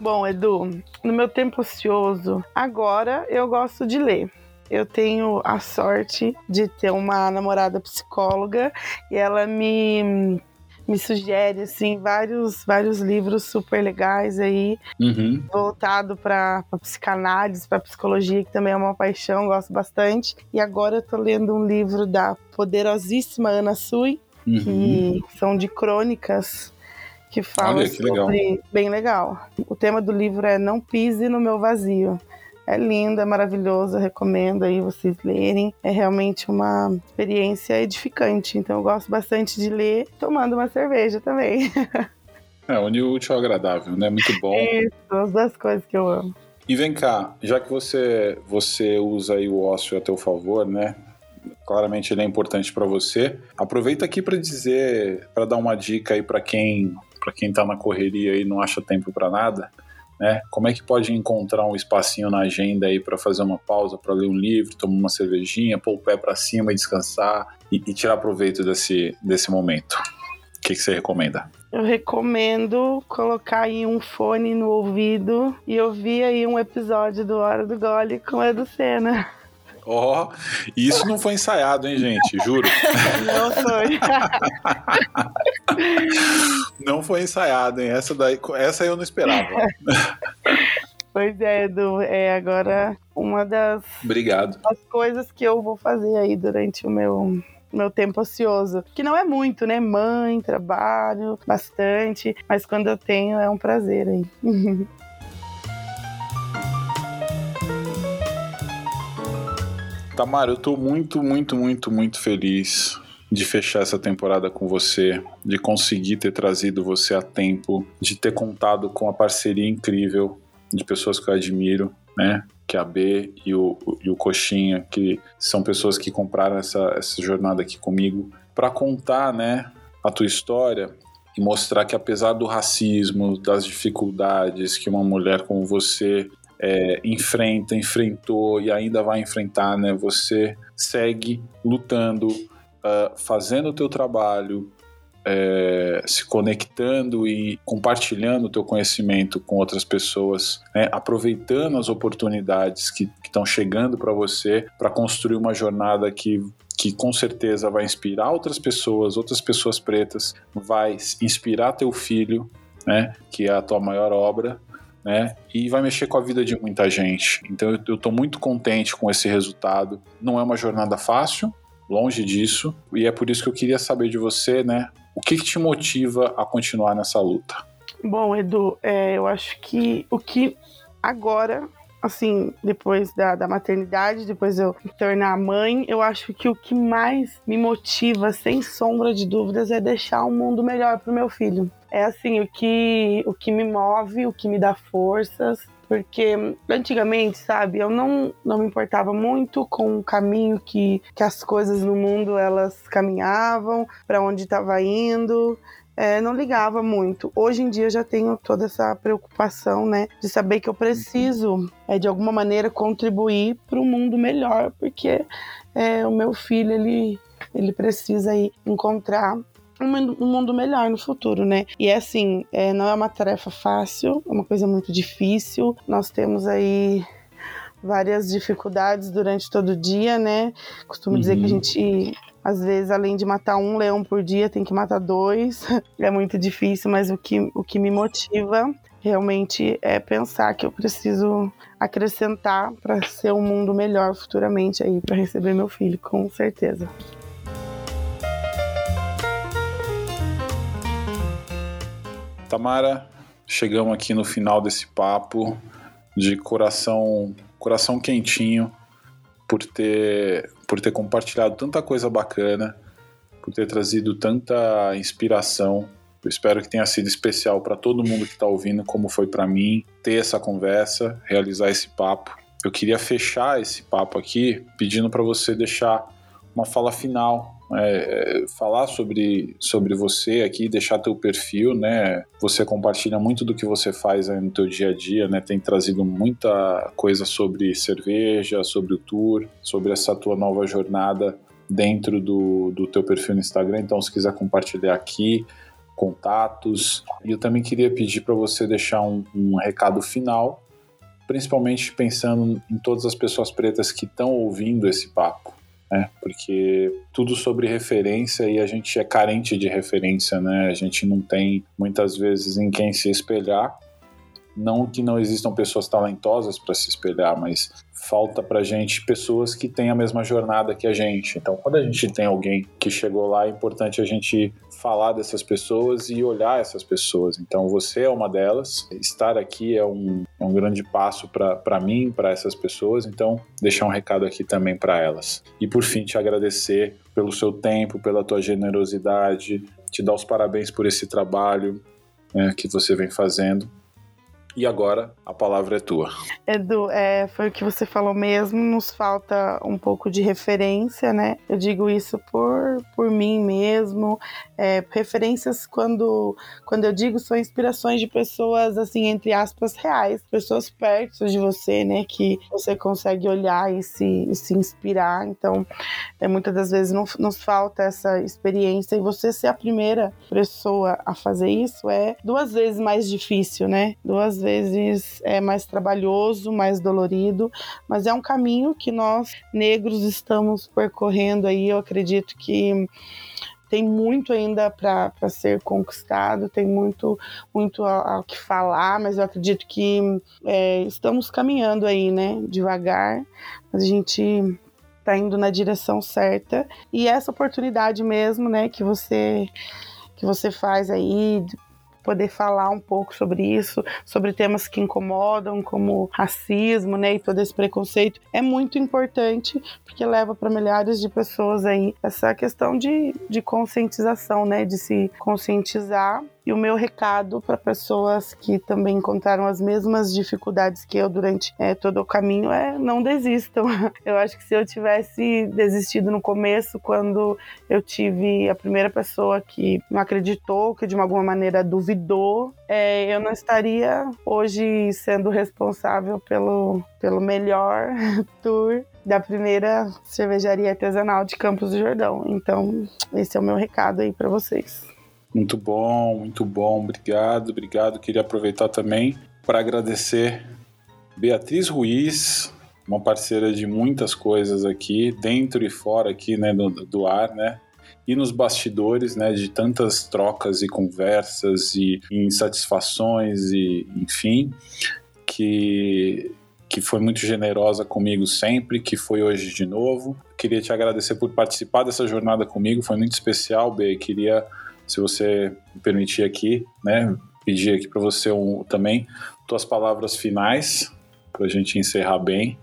Bom, Edu, no meu tempo ocioso, agora eu gosto de ler. Eu tenho a sorte de ter uma namorada psicóloga e ela me me sugere assim vários vários livros super legais aí uhum. voltado para psicanálise para psicologia que também é uma paixão gosto bastante e agora eu tô lendo um livro da poderosíssima Ana Sui uhum. que são de crônicas que falam Olha, que sobre legal. bem legal o tema do livro é não pise no meu vazio é lindo, é maravilhoso, recomendo aí vocês lerem. É realmente uma experiência edificante. Então eu gosto bastante de ler tomando uma cerveja também. É, unir o útil ao agradável, né? Muito bom. Isso, as duas coisas que eu amo. E vem cá, já que você, você usa aí o ócio a teu favor, né? Claramente ele é importante para você. Aproveita aqui para dizer, para dar uma dica aí para quem, para quem tá na correria e não acha tempo para nada. Né? Como é que pode encontrar um espacinho na agenda aí para fazer uma pausa, para ler um livro, tomar uma cervejinha, pôr o pé para cima e descansar e, e, tirar proveito desse, desse momento? O que, que você recomenda? Eu recomendo colocar aí um fone no ouvido e ouvir aí um episódio do Hora do Gole com Edu Sena. Ó, oh, isso não foi ensaiado, hein, gente? Juro. Não foi. não foi ensaiado, hein? Essa daí, essa eu não esperava. Pois é, Edu, é agora uma das, Obrigado. das coisas que eu vou fazer aí durante o meu meu tempo ocioso, que não é muito, né? Mãe, trabalho, bastante, mas quando eu tenho é um prazer aí. Tamara, eu tô muito, muito, muito, muito feliz de fechar essa temporada com você, de conseguir ter trazido você a tempo, de ter contado com a parceria incrível de pessoas que eu admiro, né? Que é a B e o, e o Coxinha, que são pessoas que compraram essa, essa jornada aqui comigo, para contar, né, a tua história e mostrar que apesar do racismo, das dificuldades que uma mulher como você é, enfrenta, enfrentou e ainda vai enfrentar, né? Você segue lutando, uh, fazendo o teu trabalho, é, se conectando e compartilhando o teu conhecimento com outras pessoas, né? aproveitando as oportunidades que estão chegando para você para construir uma jornada que que com certeza vai inspirar outras pessoas, outras pessoas pretas, vai inspirar teu filho, né, que é a tua maior obra, né, e vai mexer com a vida de muita gente. Então eu estou muito contente com esse resultado. Não é uma jornada fácil, longe disso, e é por isso que eu queria saber de você, né, o que, que te motiva a continuar nessa luta? Bom, Edu, é, eu acho que o que agora assim, depois da, da maternidade, depois eu me tornar mãe, eu acho que o que mais me motiva, sem sombra de dúvidas, é deixar um mundo melhor para o meu filho. É assim, o que, o que me move, o que me dá forças, porque antigamente, sabe, eu não, não me importava muito com o caminho que, que as coisas no mundo elas caminhavam, para onde estava indo é, não ligava muito. Hoje em dia já tenho toda essa preocupação, né, de saber que eu preciso, é, de alguma maneira, contribuir para um mundo melhor, porque é, o meu filho ele ele precisa encontrar um mundo melhor no futuro, né? E é assim, é, não é uma tarefa fácil, é uma coisa muito difícil. Nós temos aí várias dificuldades durante todo o dia, né? Costumo uhum. dizer que a uhum. gente às vezes, além de matar um leão por dia, tem que matar dois. É muito difícil, mas o que, o que me motiva realmente é pensar que eu preciso acrescentar para ser um mundo melhor futuramente aí para receber meu filho, com certeza. Tamara, chegamos aqui no final desse papo de coração, coração quentinho por ter por ter compartilhado tanta coisa bacana, por ter trazido tanta inspiração. Eu espero que tenha sido especial para todo mundo que está ouvindo, como foi para mim ter essa conversa, realizar esse papo. Eu queria fechar esse papo aqui pedindo para você deixar uma fala final é, falar sobre, sobre você aqui, deixar teu perfil, né? Você compartilha muito do que você faz no teu dia a dia, né? Tem trazido muita coisa sobre cerveja, sobre o tour, sobre essa tua nova jornada dentro do, do teu perfil no Instagram. Então, se quiser compartilhar aqui, contatos. E eu também queria pedir para você deixar um, um recado final, principalmente pensando em todas as pessoas pretas que estão ouvindo esse papo né? Porque tudo sobre referência e a gente é carente de referência, né? A gente não tem muitas vezes em quem se espelhar. Não que não existam pessoas talentosas para se espelhar, mas falta pra gente pessoas que têm a mesma jornada que a gente. Então, quando a gente tem alguém que chegou lá, é importante a gente falar dessas pessoas e olhar essas pessoas. Então, você é uma delas. Estar aqui é um, é um grande passo para mim, para essas pessoas. Então, deixar um recado aqui também para elas. E, por fim, te agradecer pelo seu tempo, pela tua generosidade, te dar os parabéns por esse trabalho né, que você vem fazendo. E agora a palavra é tua. Edu, é, foi o que você falou mesmo, nos falta um pouco de referência, né? Eu digo isso por, por mim mesmo. É, referências, quando, quando eu digo, são inspirações de pessoas, assim, entre aspas, reais, pessoas perto de você, né? Que você consegue olhar e se, e se inspirar. Então, é, muitas das vezes não, nos falta essa experiência e você ser a primeira pessoa a fazer isso é duas vezes mais difícil, né? Duas vezes vezes é mais trabalhoso, mais dolorido, mas é um caminho que nós negros estamos percorrendo aí. Eu acredito que tem muito ainda para ser conquistado, tem muito muito ao que falar, mas eu acredito que é, estamos caminhando aí, né, devagar, a gente está indo na direção certa e essa oportunidade mesmo, né, que você que você faz aí poder falar um pouco sobre isso, sobre temas que incomodam, como racismo, né, e todo esse preconceito, é muito importante porque leva para milhares de pessoas aí essa questão de, de conscientização, né, de se conscientizar E o meu recado para pessoas que também encontraram as mesmas dificuldades que eu durante é, todo o caminho é não desistam. Eu acho que se eu tivesse desistido no começo, quando eu tive a primeira pessoa que não acreditou, que de alguma maneira duvidou, é, eu não estaria hoje sendo responsável pelo, pelo melhor tour da primeira cervejaria artesanal de Campos do Jordão. Então, esse é o meu recado aí para vocês. Muito bom, muito bom. Obrigado, obrigado. Queria aproveitar também para agradecer Beatriz Ruiz, uma parceira de muitas coisas aqui, dentro e fora aqui, né, do, do ar, né? E nos bastidores, né, de tantas trocas e conversas e insatisfações e, enfim, que que foi muito generosa comigo sempre, que foi hoje de novo. Queria te agradecer por participar dessa jornada comigo, foi muito especial, B. Queria, se você me permitir aqui, né, pedir aqui para você um, também tuas palavras finais para a gente encerrar bem.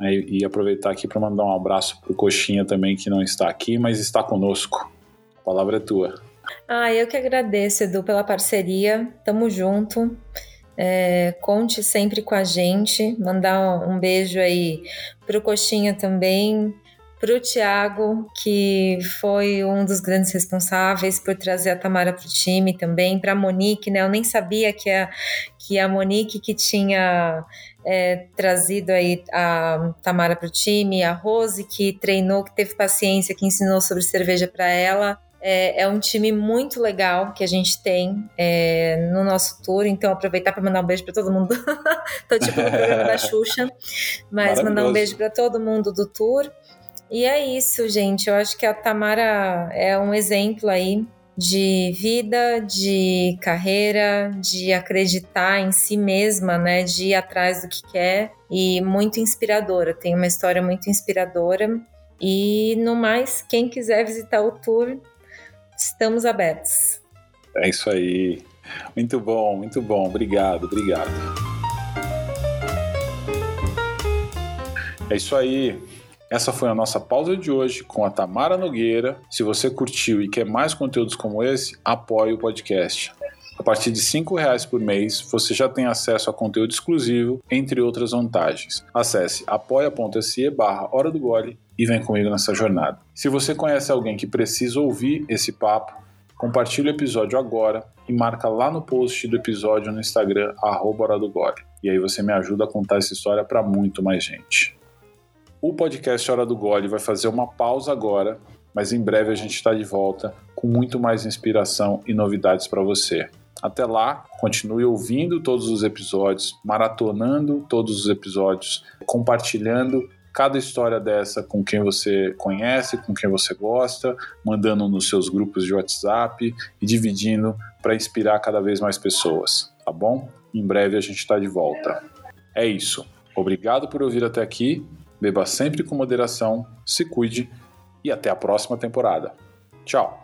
Né, e aproveitar aqui para mandar um abraço para o Coxinha também, que não está aqui, mas está conosco. A palavra é tua. Ah, eu que agradeço, Edu, pela parceria. Tamo junto. É, conte sempre com a gente. Mandar um beijo aí pro Coxinha também, pro Tiago, que foi um dos grandes responsáveis por trazer a Tamara pro time também, pra Monique, né? Eu nem sabia que a, que a Monique que tinha é, trazido aí a Tamara pro time, a Rose que treinou, que teve paciência, que ensinou sobre cerveja para ela. É, é, um time muito legal que a gente tem é, no nosso tour, então aproveitar para mandar um beijo para todo mundo. Tô tipo no programa da Xuxa, mas mandar um beijo para todo mundo do tour. E é isso, gente. Eu acho que a Tamara é um exemplo aí de vida, de carreira, de acreditar em si mesma, né, de ir atrás do que quer e muito inspiradora. Tem uma história muito inspiradora. E no mais, quem quiser visitar o tour, Estamos abertos. É isso aí. Muito bom, muito bom. Obrigado, obrigado. É isso aí. Essa foi a nossa pausa de hoje com a Tamara Nogueira. Se você curtiu e quer mais conteúdos como esse, apoie o podcast. A partir de R$ reais por mês, você já tem acesso a conteúdo exclusivo, entre outras vantagens. Acesse apoia.se barra Hora do Gole e vem comigo nessa jornada. Se você conhece alguém que precisa ouvir esse papo, compartilhe o episódio agora e marca lá no post do episódio no Instagram, arroba Hora do Gole. E aí você me ajuda a contar essa história para muito mais gente. O podcast Hora do Gole vai fazer uma pausa agora, mas em breve a gente está de volta com muito mais inspiração e novidades para você. Até lá, continue ouvindo todos os episódios, maratonando todos os episódios, compartilhando cada história dessa com quem você conhece, com quem você gosta, mandando nos seus grupos de WhatsApp e dividindo para inspirar cada vez mais pessoas, tá bom? Em breve a gente está de volta. É isso. Obrigado por ouvir até aqui. Beba sempre com moderação, se cuide e até a próxima temporada. Tchau!